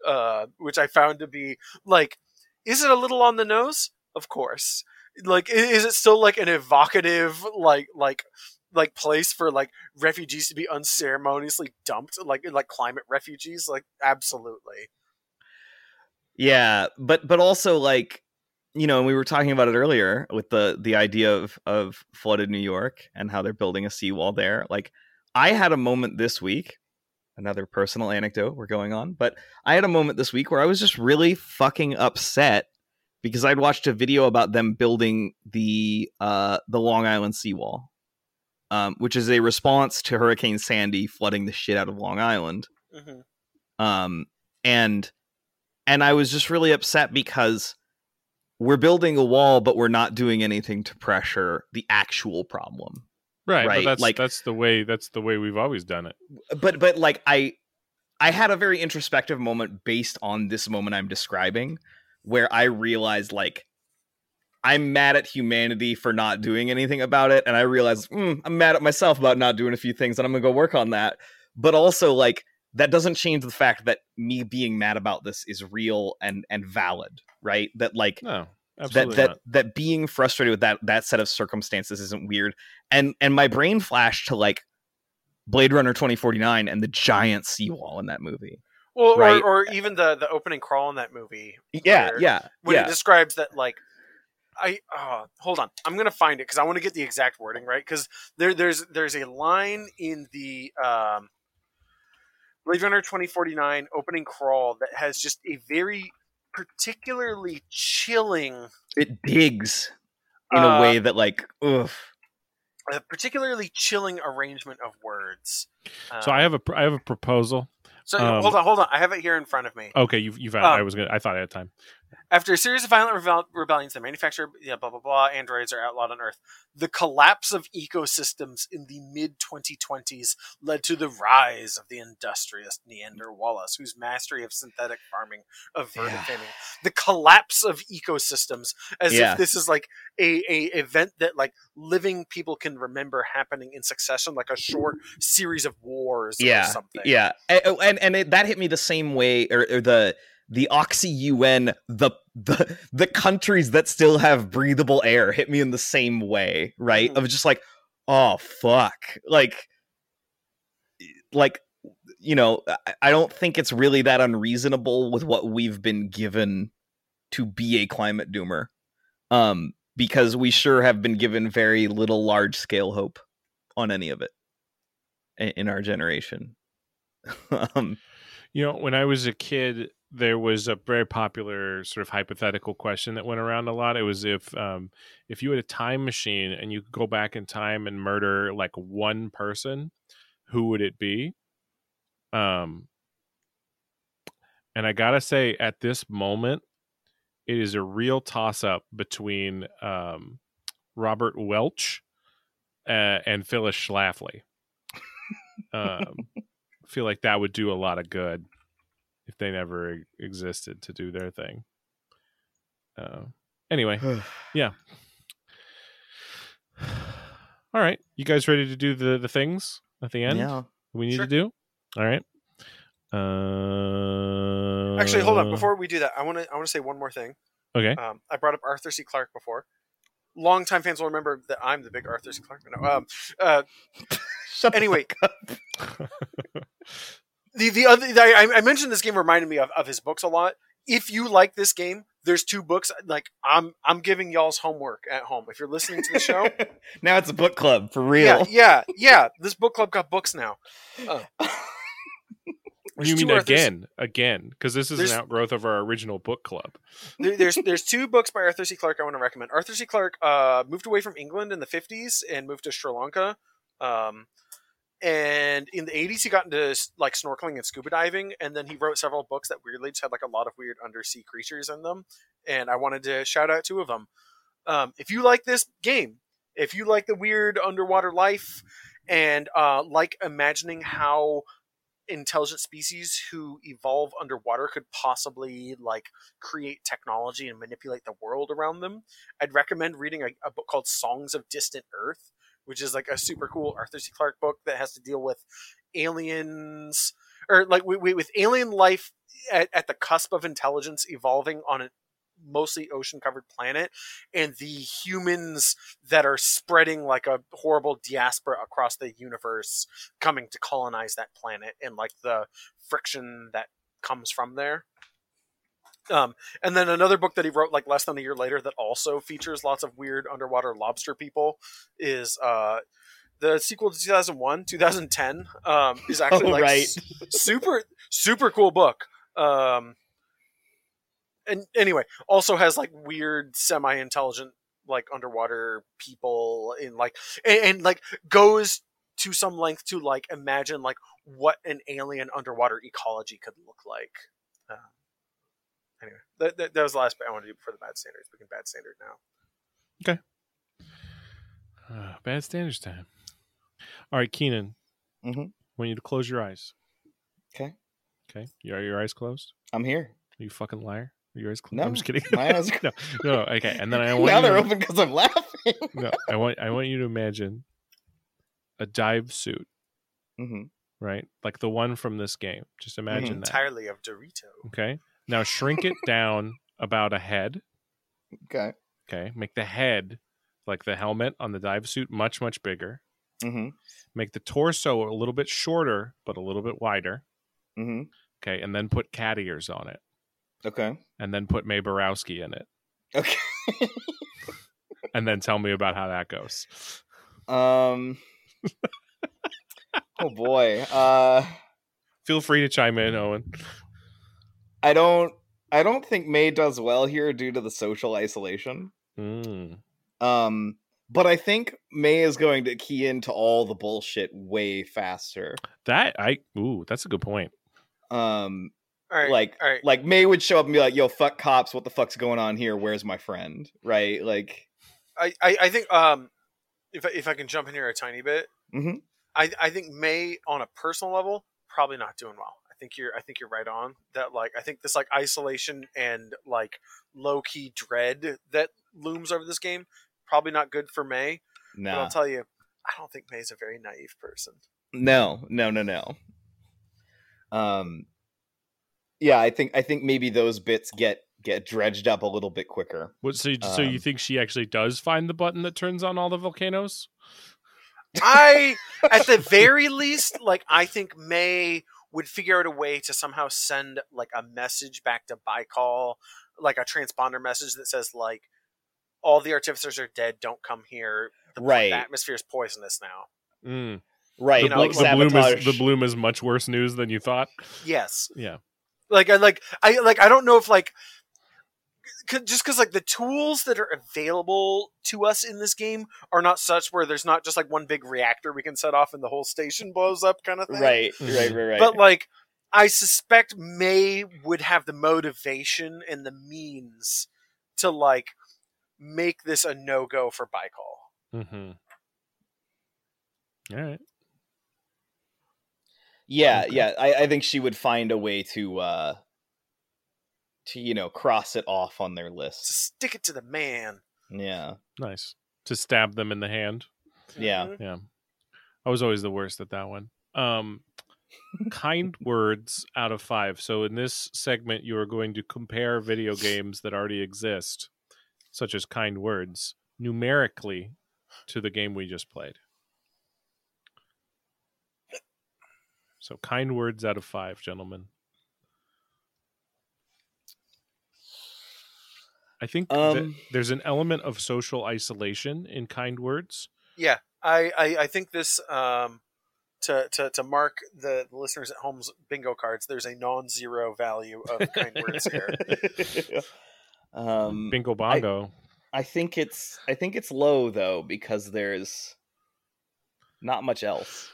uh, which I found to be like, is it a little on the nose? Of course. Like, is it still like an evocative like like like place for like refugees to be unceremoniously dumped, like like climate refugees? Like, absolutely. Yeah, but but also like you know, and we were talking about it earlier with the the idea of of flooded New York and how they're building a seawall there. Like I had a moment this week, another personal anecdote we're going on, but I had a moment this week where I was just really fucking upset because I'd watched a video about them building the uh the Long Island seawall. Um, which is a response to Hurricane Sandy flooding the shit out of Long Island hmm um and and i was just really upset because we're building a wall but we're not doing anything to pressure the actual problem Right, Right, but that's like- that's the way that's the way we've always done it. but but like i i had a very introspective moment based on this moment i'm describing where i realized like i'm mad at humanity for not doing anything about it and i realized mm, i'm mad at myself about not doing a few things and i'm gonna go work on that but also like that doesn't change the fact that me being mad about this is real and and valid right? That like No, that that not. that being frustrated with that that set of circumstances isn't weird. And and my brain flashed to like blade runner 2049 and the giant seawall in that movie Well, Right. or, or even the the opening crawl in that movie yeah yeah when yeah. it describes that like I uh, hold on, I'm gonna find it because I want to get the exact wording right? Because there there's there's a line in the um, Blade Runner 2049 opening crawl that has just a very particularly chilling, it digs in Uh, a way that like ugh. a particularly chilling arrangement of words. so I have a I have a proposal. so um, hold on, hold on, I have it here in front of me. Okay, you've you've. Um, I was gonna. I thought I had time. After a series of violent rebel- rebellions, the manufacture, yeah, blah blah blah, androids are outlawed on Earth. The collapse of ecosystems in the mid 2020s led to the rise of the industrious Niander Wallace, whose mastery of synthetic farming averted Yeah. famine. The collapse of ecosystems, as Yeah. if this is like a, a event that like living people can remember happening in succession, like a short series of wars Yeah, or something. yeah and oh, and, and it, that hit me the same way or, or the the oxy un the the the countries that still have breathable air hit me in the same way right? Mhm. of just like oh fuck. Like like you know I, I don't think it's really that unreasonable with what we've been given to be a climate doomer um because we sure have been given very little large scale hope on any of it in, in our generation. Um You know, when I was a kid, there was a very popular sort of hypothetical question that went around a lot. It was if um, if you had a time machine and you could go back in time and murder like one person, who would it be? Um, and I gotta say, at this moment, it is a real toss up between um, Robert Welch uh, and Phyllis Schlafly. Um, I feel like that would do a lot of good if they never existed to do their thing. Uh, anyway, yeah. all right, you guys ready to do the the things at the end yeah we need Sure. to do? All right. Uh, Actually, hold on. Before we do that, I want to I want to say one more thing. okay, Um, I brought up Arthur C. Clarke before. Longtime fans will remember that I'm the big Arthur C. Clarke. No, um, uh, Shut the Anyway. fuck up. the the other I, I mentioned this game reminded me of, of his books a lot. If you like this game, there's two books. Like I'm I'm giving y'all's homework at home. If you're listening to the show, now it's a book club for real yeah, yeah. This book club got books now. you two mean Arthurs- again, again? Because this is an outgrowth of our original book club. There- there's there's two books by Arthur C. Clarke I want to recommend. Arthur C. Clarke uh, moved away from England in the 50s and moved to Sri Lanka. Um, and in the 80s, he got into like snorkeling and scuba diving, and then he wrote several books that weirdly just had like a lot of weird undersea creatures in them. And I wanted to shout out two of them. Um, if you like this game, if you like the weird underwater life and uh, like imagining how intelligent species who evolve underwater could possibly like create technology and manipulate the world around them i'd recommend reading a, a book called songs of distant earth which is like a super cool arthur c. Clarke book that has to deal with aliens or like we, we, with alien life at, at the cusp of intelligence evolving on a mostly ocean covered planet and the humans that are spreading like a horrible diaspora across the universe coming to colonize that planet and like the friction that comes from there um, and then another book that he wrote like less than a year later that also features lots of weird underwater lobster people is uh, the sequel to 2001 2010 um, is actually Oh, like right. super super cool book um, and anyway also has like weird semi-intelligent like underwater people in like and, and like goes to some length to like imagine like what an alien underwater ecology could look like that, that, that was the last bit i wanted to do before the bad standards we can bad standard now Uh, bad standards time. All right, Keenan. Mhm. Want you to close your eyes. Okay. Okay. You are your eyes closed? I'm here. Are you fucking liar? Are your eyes closed? No, I'm just kidding. my eyes are- no, no. Okay, and then I want now you they're to, open because I'm laughing. no, I want I want you to imagine a dive suit, hmm right? Like the one from this game. Just imagine that. entirely of dorito Okay. Now shrink it down about a head. Okay. Okay. Make the head like the helmet on the dive suit much much bigger. hmm Make the torso a little bit shorter but a little bit wider. hmm Okay, and then put cat ears on it, Okay. and then put Mae Borowski in it, Okay. and then tell me about how that goes. Um. oh boy. Uh, Feel free to chime in, Owen. I don't. I don't think May does well here due to the social isolation. Mm. Um, but I think May is going to key into all the bullshit way faster. That I ooh, that's a good point. Um, all right like, all right like May would show up and be like, "Yo, fuck cops! What the fuck's going on here? Where's my friend?" Right? Like, I, I, I think um, if I, if I can jump in here a tiny bit, Mhm. I I think May on a personal level probably not doing well. I think you're I think you're right on that. Like I think this like isolation and like low key dread that looms over this game probably not good for May. But nah, I'll tell you, I don't think May's a very naive person. no, no, no, no. Um, yeah, I think I think maybe those bits get get dredged up a little bit quicker. What so so you Um, think she actually does find the button that turns on all the volcanoes? I, at the very least, like I think May would figure out a way to somehow send like a message back to Baikal, like a transponder message that says like, "All the artificers are dead. Don't come here. The, Right. the atmosphere is poisonous now." Mm. Right, The, know, blo- like the bloom is the bloom is much worse news than you thought. Yes, Yeah. like I like I like I don't know if like. C- Just because like the tools that are available to us in this game are not such where there's not just like one big reactor we can set off and the whole station blows up kind of thing. right, right, right, right. But like, I suspect May would have the motivation and the means to like make this a no go for Baikal. Mm-hmm. All right. yeah, Okay. yeah, I, I think she would find a way to uh to you know cross it off on their To list. stick it to the man. Yeah, Nice. To stab them in the hand. Yeah. Mhm. Yeah. I was always the worst at that one. Um kind words out of 5. So in this segment you are going to compare video games that already exist such as kind words numerically to the game we just played. So kind words out of 5, gentlemen. I think that Um, there's an element of social isolation in kind words. Yeah, I, I, I think this um, to, to to mark the, the listeners at home's bingo cards. There's a non-zero value of kind words here. um, Bingo bongo. I think it's I think it's low though because there's not much else.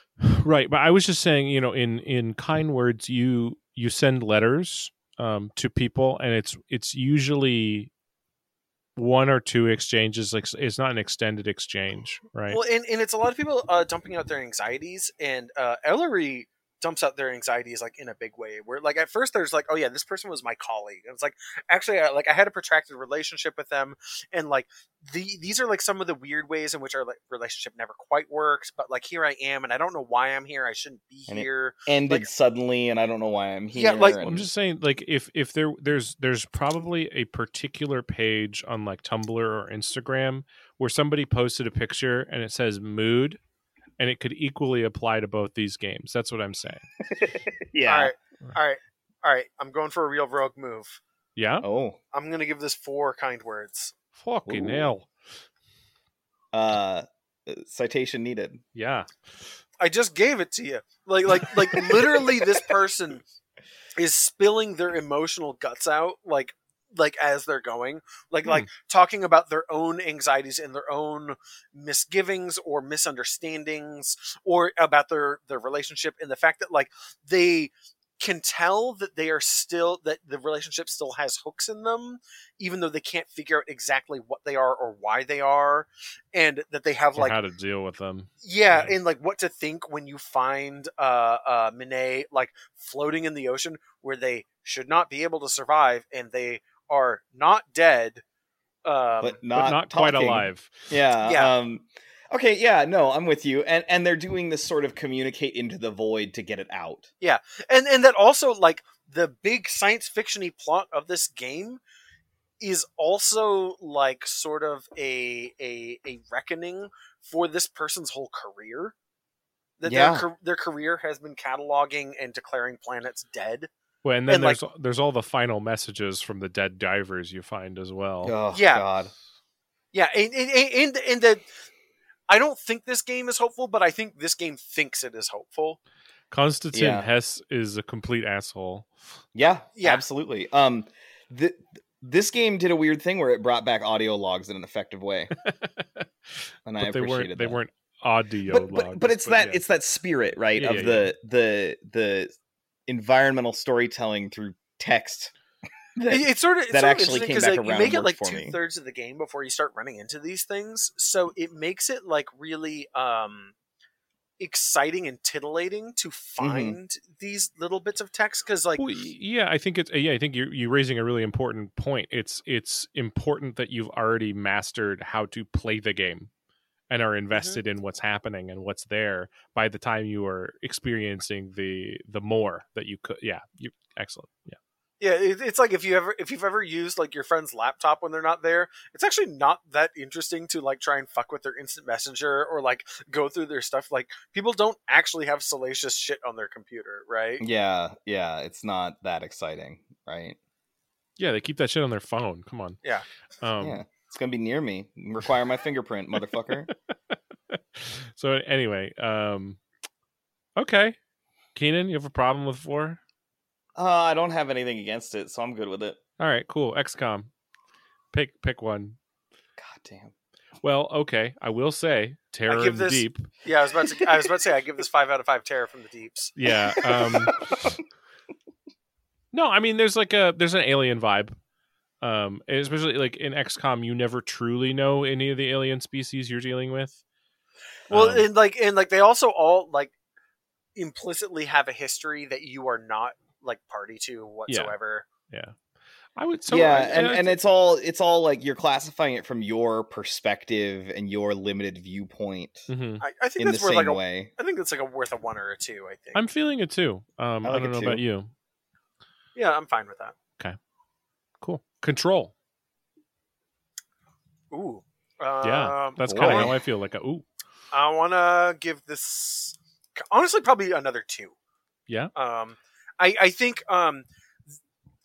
right but i was just saying you know in in kind words you you send letters um to people and it's it's usually one or two exchanges. Like it's not an extended exchange, right? Well, and, and it's a lot of people uh, dumping out their anxieties, and uh, Ellery dumps out their anxieties like in a big way. Where like at first there's like, oh yeah, this person was my colleague, and it's like actually I, like I had a protracted relationship with them, and like the these are like some of the weird ways in which our like, relationship never quite worked. But like here I am, and I don't know why I'm here. I shouldn't be And here. Ended Like- suddenly, and I don't know why I'm here. Yeah, like- and- I'm just saying, like if if there there's there's probably a particular page on like Tumblr or Instagram where somebody posted a picture and it says mood, and it could equally apply to both these games. That's what I'm saying. yeah. All right, all right, all right. I'm going for a real rogue move. Yeah, Oh, I'm gonna give this four kind words. fucking Ooh. hell. uh, citation needed. Yeah, I just gave it to you. Like like like literally this person is spilling their emotional guts out like like as they're going. Like like talking about their own anxieties and their own misgivings or misunderstandings or about their their relationship and the fact that like they can tell that they are still that the relationship still has hooks in them even though they can't figure out exactly what they are or why they are and that they have or like how to deal with them. yeah, Yeah. and like what to think when you find uh uh Minae like floating in the ocean where they should not be able to survive and they are not dead. Um but But not, not, quite alive. Yeah. Yeah. Um, okay. Yeah. No, I'm with you. And and they're doing this sort of communicate into the void to get it out. Yeah. And and that also like the big science fictiony plot of this game is also like sort of a a a reckoning for this person's whole career. That Yeah. their their career has been cataloging and declaring planets dead. Well, and then And, like- there's there's all the final messages from the dead divers you find as well. Oh Yeah. God. Yeah, and and, and, and that I don't think this game is hopeful, but I think this game thinks it is hopeful. Konstantin Yeah. Hess is a complete asshole. Yeah. Yeah. Absolutely. Um, th- this game did a weird thing where it brought back audio logs in an effective way, and I but they appreciated weren't they that. weren't audio but, but, logs, but it's that yeah. it's that spirit right Yeah, of yeah, the the the environmental storytelling through text. That, it's sort of it's that sort actually interesting came because back like you around make it like two thirds of the game before you start running into these things, so it makes it like really um exciting and titillating to Mm-hmm. find these little bits of text because like Well, yeah, I think it's yeah, I think you're you're raising a really important point. It's it's important that you've already mastered how to play the game and Mm-hmm. are invested in what's happening and what's there by the time you are experiencing the the more that you could. Yeah, you excellent. Yeah. Yeah, it's like if you ever if you've ever used like your friend's laptop when they're not there, it's actually not that interesting to like try and fuck with their instant messenger or like go through their stuff. Like people don't actually have salacious shit on their computer, right? yeah yeah it's not that exciting right Yeah, they keep that shit on their phone. Come on. Yeah. Um, yeah it's gonna be near me require my fingerprint motherfucker so anyway, um, okay, Keenan, you have a problem with four? uh, i don't have anything against it so i'm good with it All right, cool. XCOM. Pick pick one. god damn Well, okay. I will say Terror give in the this- Deep. Yeah, I was about to I was about to say I give this five out of five terror from the deeps. Yeah. Um, no, I mean there's like a there's an alien vibe. Um, especially like in XCOM, you never truly know any of the alien species you're dealing with. Well, Um, and like and like they also all like implicitly have a history that you are not like party to whatsoever. Yeah. I would. So yeah I- and, and it's all it's all like you're classifying it from your perspective and your limited viewpoint Mhm. I, I think in the that's worth same like a way I think that's like a worth a one or a two. I think. I'm feeling it too. Um, I I, don't know too. about you. yeah, I'm fine with that. Cool. Control. Ooh. Yeah, Um, That's kind of how I feel. Like a ooh. I want to give this honestly probably another two. Yeah. Um, I I think um,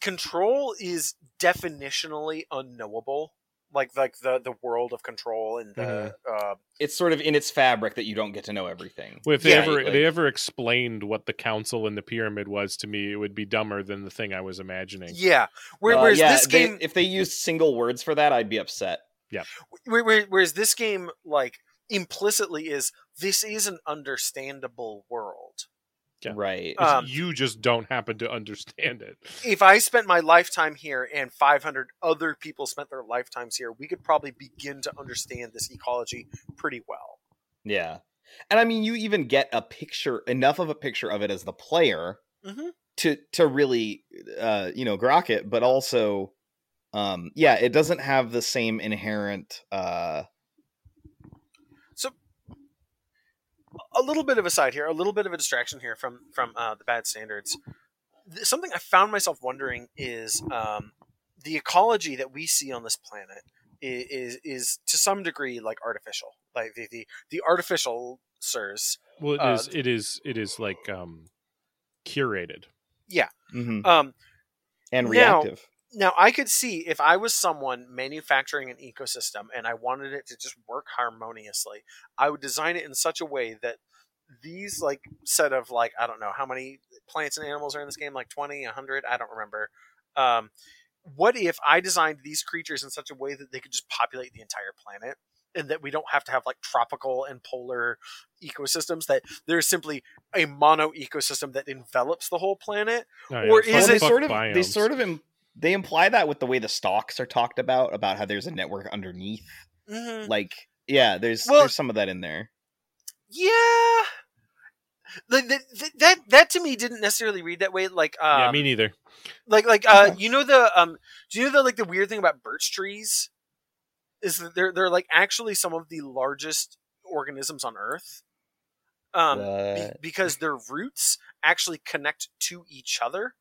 control is definitionally unknowable. Like like the the world of control and the uh, it's sort of in its fabric that you don't get to know everything Well, if they Yeah, ever like- they ever explained what the council and the pyramid was to me, it would be dumber than the thing I was imagining. yeah. Where, Uh, whereas yeah, this they- game, if they used single words for that i'd be upset Yeah. where, where, whereas this game like implicitly is this is an understandable world. Yeah. Right. Um, you just don't happen to understand it. If I spent my lifetime here and 500 other people spent their lifetimes here, we could probably begin to understand this ecology pretty well. Yeah. And I mean, you even get a picture, enough of a picture of it as the player Mhm. to to really, uh, you know, grok it. But also, um, yeah, it doesn't have the same inherent. Uh, a little bit of a side here, a little bit of a distraction here from from uh, the bad standards. Th- Something I found myself wondering is um, the ecology that we see on this planet is, is is to some degree like artificial, like the the, the artificial sirs. Well, it Uh, is. It is. It is like um, curated. mhm. Um, and now- reactive. Now I could see if I was someone manufacturing an ecosystem and I wanted it to just work harmoniously, I would design it in such a way that these like set of like I don't know how many plants and animals are in this game? Like 20 100 I don't remember. Um, what if I designed these creatures in such a way that they could just populate the entire planet and that we don't have to have like tropical and polar ecosystems that there's simply a mono ecosystem that envelops the whole planet? Oh, Or is it- sort of they sort of they imply that with the way the stocks are talked about about how there's a network underneath. Mhm. Like, yeah, there's Well- there's some of that in there. Yeah. Like that, that, that, that to me didn't necessarily read that way. Like, um, yeah, me neither. like, like, uh, you know the, um, do you know the like the weird thing about birch trees is that they're they're like actually some of the largest organisms on Earth. Um, be- because their roots actually connect to each other,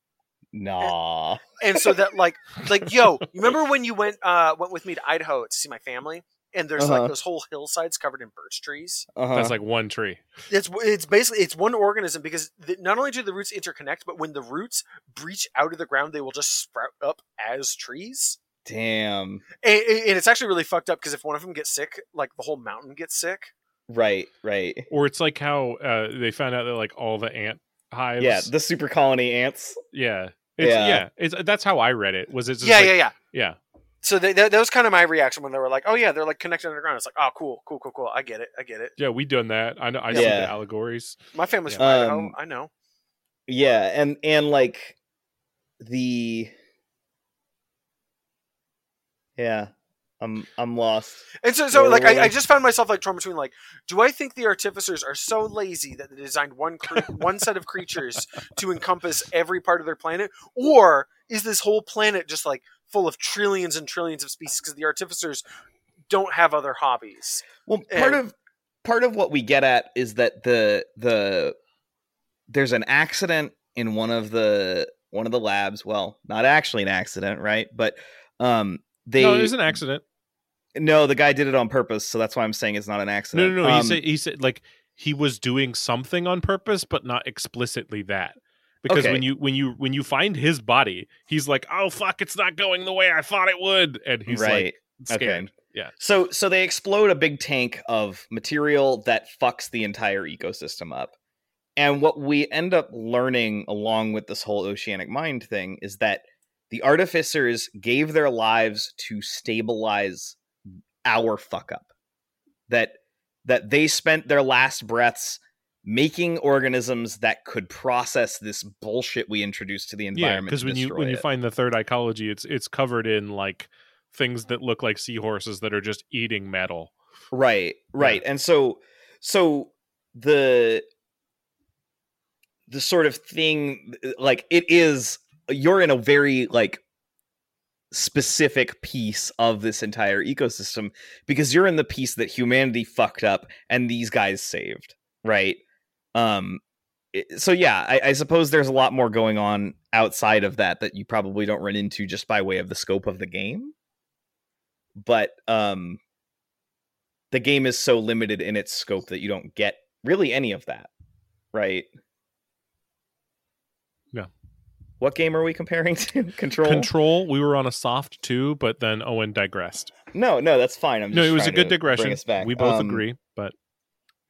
Nah. and so that like, like, yo, you remember when you went uh went with me to Idaho to see my family, and there's Uh-huh. like those whole hillsides covered in birch trees. Uh-huh. That's like one tree. it's it's basically it's one organism because the, not only do the roots interconnect, but when the roots breach out of the ground, they will just sprout up as trees. Damn. And, and it's actually really fucked up because if one of them gets sick, like the whole mountain gets sick. Right, right. Or it's like how uh, they found out that like all the ant hives. Yeah, the super colony ants. yeah. It's, Yeah. yeah. It's that's how I read it. Was it? Yeah, like- yeah, yeah. yeah. So they, that, that was kind of my reaction when they were like, "Oh yeah, they're like connected underground." It's like, "Oh, cool, cool, cool, cool. I get it, I get it." Yeah, we done that. I know. I see Yeah. the allegories. My family's from Um, I know. Yeah, and and like the Yeah. I'm I'm lost. And so, so like, I, I just found myself like torn between like, do I think the artificers are so lazy that they designed one cre- one set of creatures to encompass every part of their planet, or is this whole planet just like full of trillions and trillions of species because the artificers don't have other hobbies? Well, part And- of part of what we get at is that the the there's an accident in one of the one of the labs. Well, not actually an accident, right? But um they no, it was an accident. No, the guy did it on purpose, so that's why I'm saying it's not an accident. no, no. he Um, said he said like he was doing something on purpose, but not explicitly that. Because Okay. when you when you when you find his body, he's like, "Oh fuck, it's not going the way I thought it would," and he's right. like scared. Yeah. So so they explode a big tank of material that fucks the entire ecosystem up. And what we end up learning along with this whole oceanic mind thing is that the artificers gave their lives to stabilize our fuck up. That that they spent their last breaths making organisms that could process this bullshit we introduced to the Yeah, environment. because when you when you find the third ecology, it's it's covered in like things that look like seahorses that are just eating metal. right right and so so the the sort of thing like it is you're in a very like specific piece of this entire ecosystem because you're in the piece that humanity fucked up and these guys saved right um so yeah I, I suppose there's a lot more going on outside of that that you probably don't run into just by way of the scope of the game but um the game is so limited in its scope that you don't get really any of that right. What game are we comparing to control Control, we were on a soft two, but then Owen digressed. no no that's fine i'm No, it was a good to bring digression. us back. We both Um, agree, but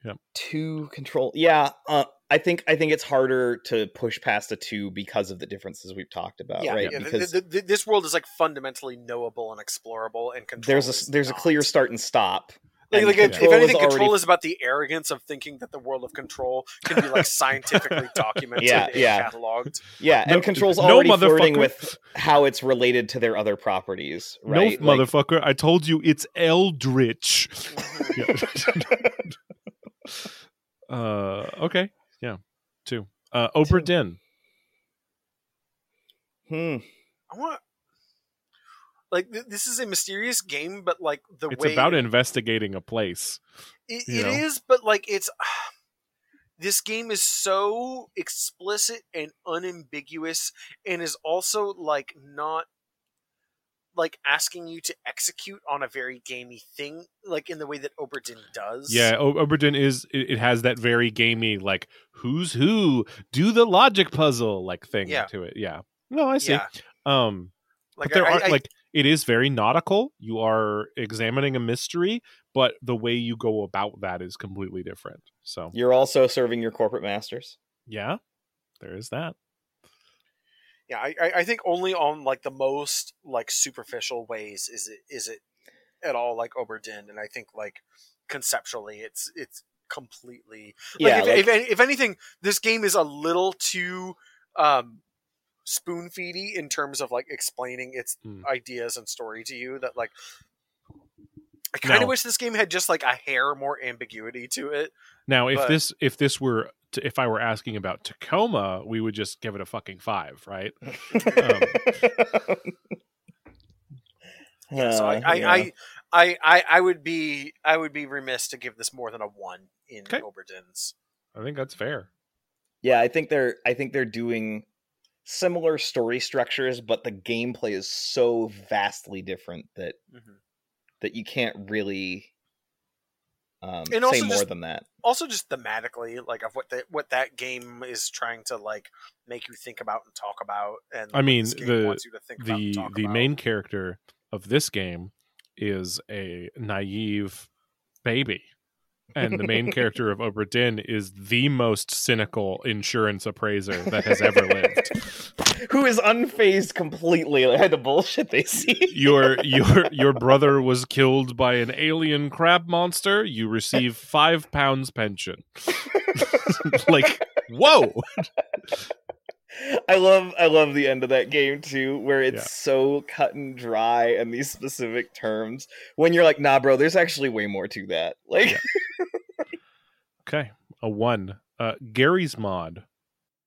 yeah. two control yeah uh, i think i think it's harder to push past a two because of the differences we've talked about yeah, right yeah, th- because th- th- this world is like fundamentally knowable and explorable, and control. there's a there's a clear start and stop Like, like if, if Control is anything, already- control is about the arrogance of thinking that the world of control can be like scientifically documented Yeah, and yeah. cataloged. Yeah, No- and Control's no, already flirting motherfucker. with how it's related to their other properties, right? No, Like- motherfucker! I told you it's Eldritch. uh, okay, yeah, two. Uh, Obra Two. Dinn. Hmm. I want like th- this is a mysterious game, but like the way It's way about investigating a place. It, it is, but like it's this game is so explicit and unambiguous, and is also like not like asking you to execute on a very gamey thing, like in the way that Obra Dinn does. Yeah, o- Obra Dinn is. It, it has that very gamey, like who's who, do the logic puzzle, like thing Yeah. to it. Yeah. No, I see. yeah. Um, Like but there I, are I- like it is very nautical. You are examining a mystery, but the way you go about that is completely different. So You're also serving your corporate masters. yeah, there is that. yeah, I, I I think only on like the most like superficial ways is it is it at all like Obra Dinn, and I think like conceptually it's it's completely like, yeah, if, like- if, if anything, this game is a little too um, spoon feedy in terms of like explaining its Hmm. ideas and story to you. That like, I kind of wish this game had just like a hair more ambiguity to it. Now, if But- this if this were to, if I were asking about Tacoma, we would just give it a fucking five, right? um, Yeah, so I, Uh, I, yeah. I, I, I, I would be I would be remiss to give this more than a one in Okay. Obra Dinn's. I think that's fair. yeah, I think they're I think they're doing similar story structures, but the gameplay is so vastly different that Mhm. that you can't really um, And say also more just- than that. Also, just thematically, like of what that what that game is trying to like make you think about and talk about, and I mean, the- wants you to think the the about. main character of this game is a naive baby and the main character of Obra Dinn is the most cynical insurance appraiser that has ever lived. Who is unfazed completely by the bullshit they see? your your your brother was killed by an alien crab monster. You receive five pounds pension. Like whoa I love I love the end of that game too, where it's Yeah. so cut and dry and these specific terms. When you're like, nah, bro, there's actually way more to that. Like, okay a one uh Garry's Mod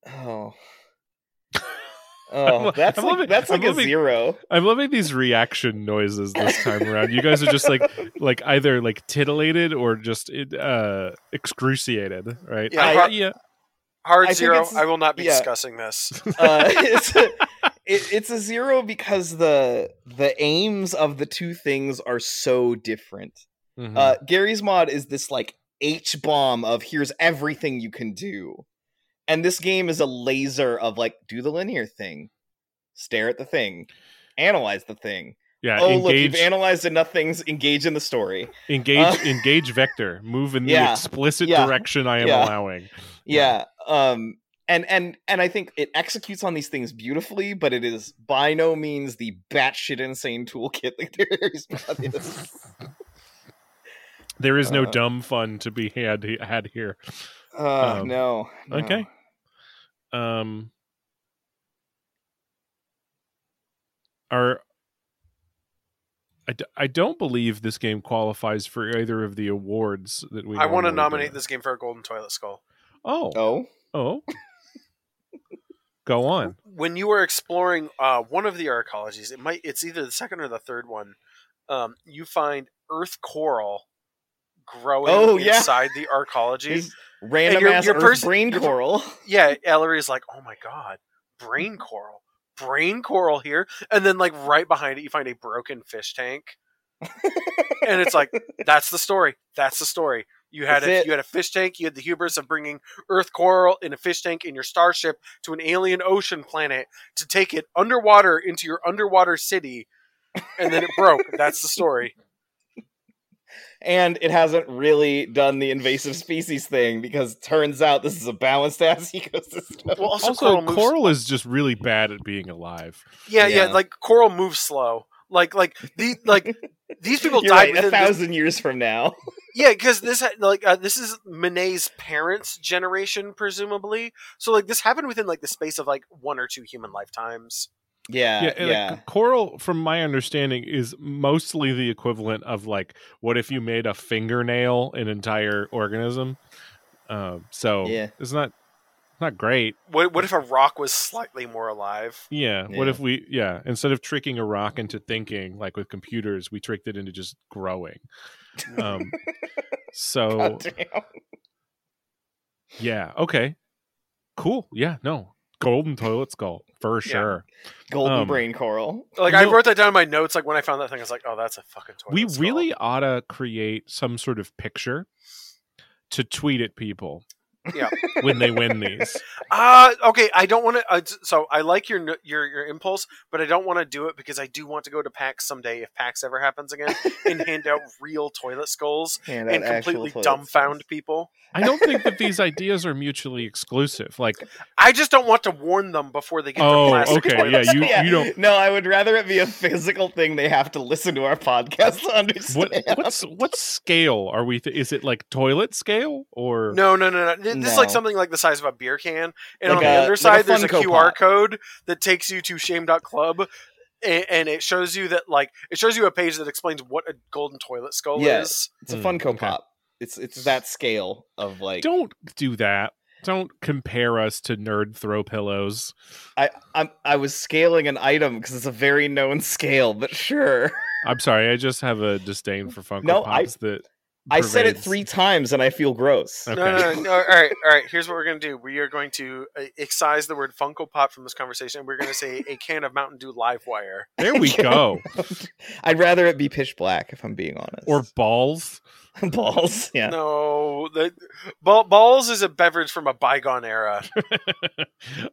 oh, oh, that's I'm like loving- that's I'm like a loving- zero. I'm loving these reaction noises this time around. You guys are just like like either like titillated or just uh excruciated, right? Yeah, I- har- yeah. Hard I zero. I will not be yeah. discussing this. Uh, it's a, it, it's a zero because the the aims of the two things are so different. Mhm. Uh, Garry's Mod is this like H bomb of here's everything you can do, and this game is a laser of like do the linear thing, stare at the thing, analyze the thing. yeah, oh look, you've analyzed enough things. Engage in the story. engage uh, engage vector. Move in the explicit yeah, direction I am yeah. allowing. Yeah. Um. And and and I think it executes on these things beautifully, but it is by no means the batshit insane toolkit that Garry's Mod is. There is no Uh, dumb fun to be had had here. Uh, Um, no, no. okay. Um are I, d- I don't believe this game qualifies for either of the awards that we I want to nominate do. this game for a golden toilet skull. Oh. Oh, Oh. Go on. When you are exploring uh, one of the arcologies, it might it's either the second or the third one. Um, you find earth coral growing Oh, yeah. inside the arcology. Random your- ass your Earth pers- brain coral. yeah, Ellery is like, oh my god, brain coral, brain coral here, and then like right behind it, you find a broken fish tank, and it's like that's the story. That's the story. You had That's a, it. you had a fish tank. You had the hubris of bringing Earth coral in a fish tank in your starship to an alien ocean planet to take it underwater into your underwater city, and then it broke. That's the story. and it hasn't really done the invasive species thing because turns out this is a balanced ass ecosystem. Well, also, Also, coral coral, moves. is just really bad at being alive. yeah, yeah, Yeah. like coral moves slow. Like like the like these people You're died right, a within this- thousand years from now. Yeah, because this like uh, this is Minae's parents' generation, presumably. So like this happened within like the space of like one or two human lifetimes. Yeah, yeah, yeah. like, coral from my understanding is mostly the equivalent of like what if you made a fingernail an entire organism um so Yeah. it's not not great What what if a rock was slightly more alive? yeah. what if we yeah instead of tricking a rock into thinking like with computers we tricked it into just growing um so God yeah okay cool yeah no golden toilet skull for sure Golden Um, brain coral. Like You I know- wrote that down in my notes. Like when I found that thing, I was like, "Oh, that's a fucking toilet." we skull. really ought to create some sort of picture to tweet at people Yeah. when they win these Uh okay. I don't want to. Uh, so I like your your your impulse, but I don't want to do it because I do want to go to PAX someday if PAX ever happens again and hand out real toilet skulls Hand and completely toilet dumbfound people. i don't think that these ideas are mutually exclusive like I just don't want to warn them before they get Oh, their plastic okay, yeah, skull. you- Yeah. don't- No, I would rather it be a physical thing they have to listen to our podcast to understand. what what's what scale are we th- is it like toilet scale or No, no, no, no. Th- This is like something like the size of a beer can, and Like on a- the like other a side, there's a QR Pop. code that takes you to shame.club. And, and it shows you that, like, it shows you a page that explains what a golden toilet skull Yeah. is. It's a Hmm, Funko okay. Pop. It's it's that scale of like. don't do that don't compare us to nerd throw pillows I I'm, I was scaling an item because it's a very known scale, but sure. i'm sorry i just have a disdain for funko No, I- pops that I said it three times and I feel gross. Okay. No, no, no, no. All right, all right. Here's what we're going to do. We are going to uh, excise the word Funko Pop from this conversation. We're going to say a can of Mountain Dew Live Wire. there we go I'd rather it be pitch black if I'm being honest. or balls balls. Yeah. No, the ball, balls is a beverage from a bygone era.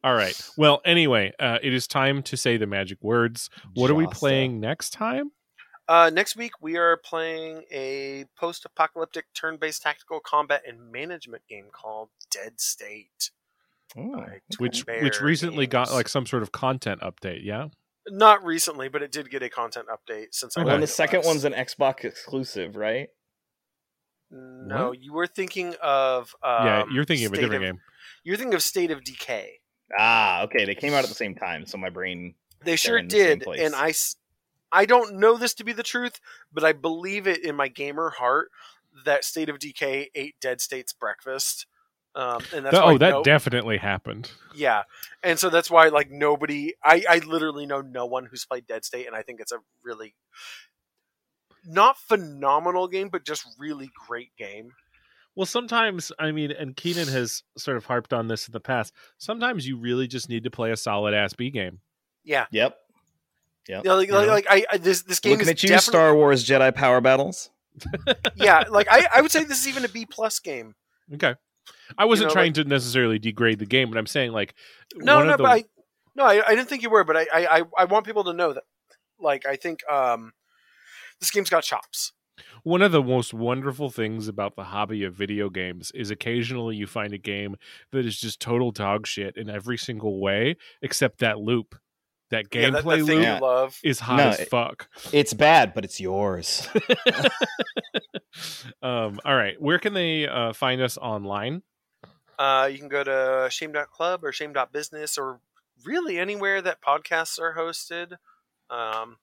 All right. Well, anyway, uh, it is time to say the magic words. What are we Josta. playing next time? Uh, next week, we are playing a post apocalyptic turn based tactical combat and management game called Dead State. Ooh. Which Twin which Bear recently got like some sort of content update. Yeah. Not recently, but it did get a content update since I Okay. Well, and the second last. one's an Xbox exclusive, right? No, you were thinking of. Um, yeah, you're thinking of a State different game. You're thinking of State of Decay. Ah, okay. They came out at the same time, so my brain. They sure in the did, and I, s- I don't know this to be the truth, but I believe it in my gamer heart that State of Decay ate Dead State's breakfast. Um, and that's Th- why oh, that no- definitely happened. yeah, and so that's why like nobody, I, I literally know no one who's played Dead State, and I think it's a really not phenomenal game, but just really great game. Well, sometimes I mean, and Keenan has sort of harped on this in the past. Sometimes you really just need to play a solid ass B game. Yeah, Yep. You know, like, You like, like I, I this this game Looking is at you, definitely Star Wars Jedi Power Battles. yeah, like I, I would say this is even a B plus game. Okay. I wasn't know, trying to necessarily degrade the game, but I'm saying like No, one no, of the but I, no, I, I didn't think you were, but I, I, I- I want people to know that, like, I think um, this game's got chops. One of the most wonderful things about the hobby of video games is occasionally you find a game that is just total dog shit in every single way, except that loop. That Yeah, that, gameplay that loop Yeah. love. is hot No, as it- fuck. It's bad, but it's yours. um, all right. Where can they uh, find us online? Uh, you can go to shame.club or shame.business or really anywhere that podcasts are hosted. Um,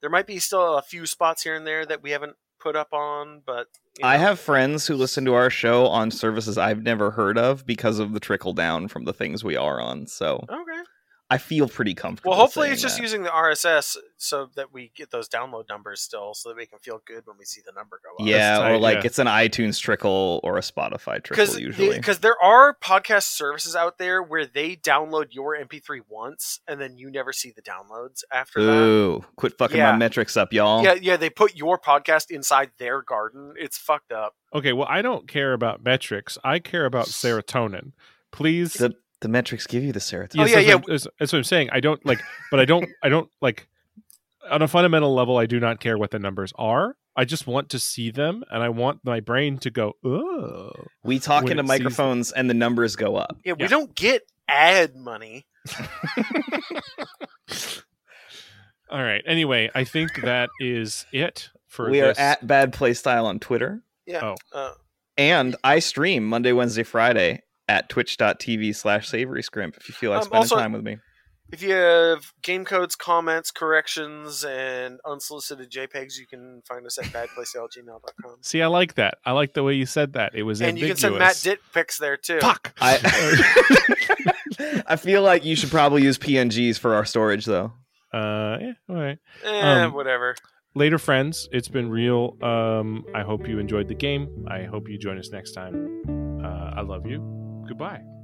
there might be still a few spots here and there that we haven't put up on, but you I have friends who listen to our show on services I've never heard of because of the trickle down from the things we are on. So okay. I feel pretty comfortable. Well, hopefully it's just that. using the RSS so that we get those download numbers still, so that we can feel good when we see the number go up. Yeah, tight, or like yeah. it's an iTunes trickle or a Spotify trickle usually. because there are podcast services out there where they download your MP3 once and then you never see the downloads after that. Ooh, quit fucking Yeah. my metrics up, y'all. Yeah, yeah, they put your podcast inside their garden. It's fucked up. Okay, well, I don't care about metrics. I care about serotonin. Please. The the metrics give you the serotonin. Oh, Yes, yeah, that's yeah. what- That's, that's what I'm saying. I don't like, but I don't, I don't like, on a fundamental level, I do not care what the numbers are. I just want to see them and I want my brain to go, oh. We talk into microphones and the numbers go up. Yeah, we Yeah. don't get ad money. All right. Anyway, I think that is it for we this. are at Bad Playstyle on Twitter. Yeah. Oh. Uh, And I stream Monday, Wednesday, Friday at twitch.tv slash savory scrimp if you feel like Um, spending also- time with me. if you have game codes, comments, corrections, and unsolicited JPEGs, you can find us at badplaystyle@gmail.com. See, I like that. I like the way you said that. It was And you can send Matt ambiguous. dit pics there too. Fuck. I I feel like you should probably use PNGs for our storage though. Uh, yeah. All right. Eh, Um, whatever. Later, friends. It's been real. Um, I hope you enjoyed the game. I hope you join us next time. Uh, I love you. Goodbye.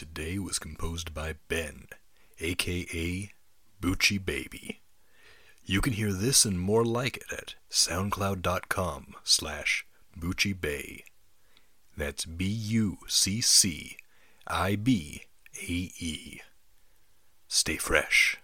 Today was composed by Ben, aka Bucci Baby. You can hear this and more like it at soundcloud.com slash Bucci Bae. That's B-U-C-C-I-B-A-E. Stay fresh.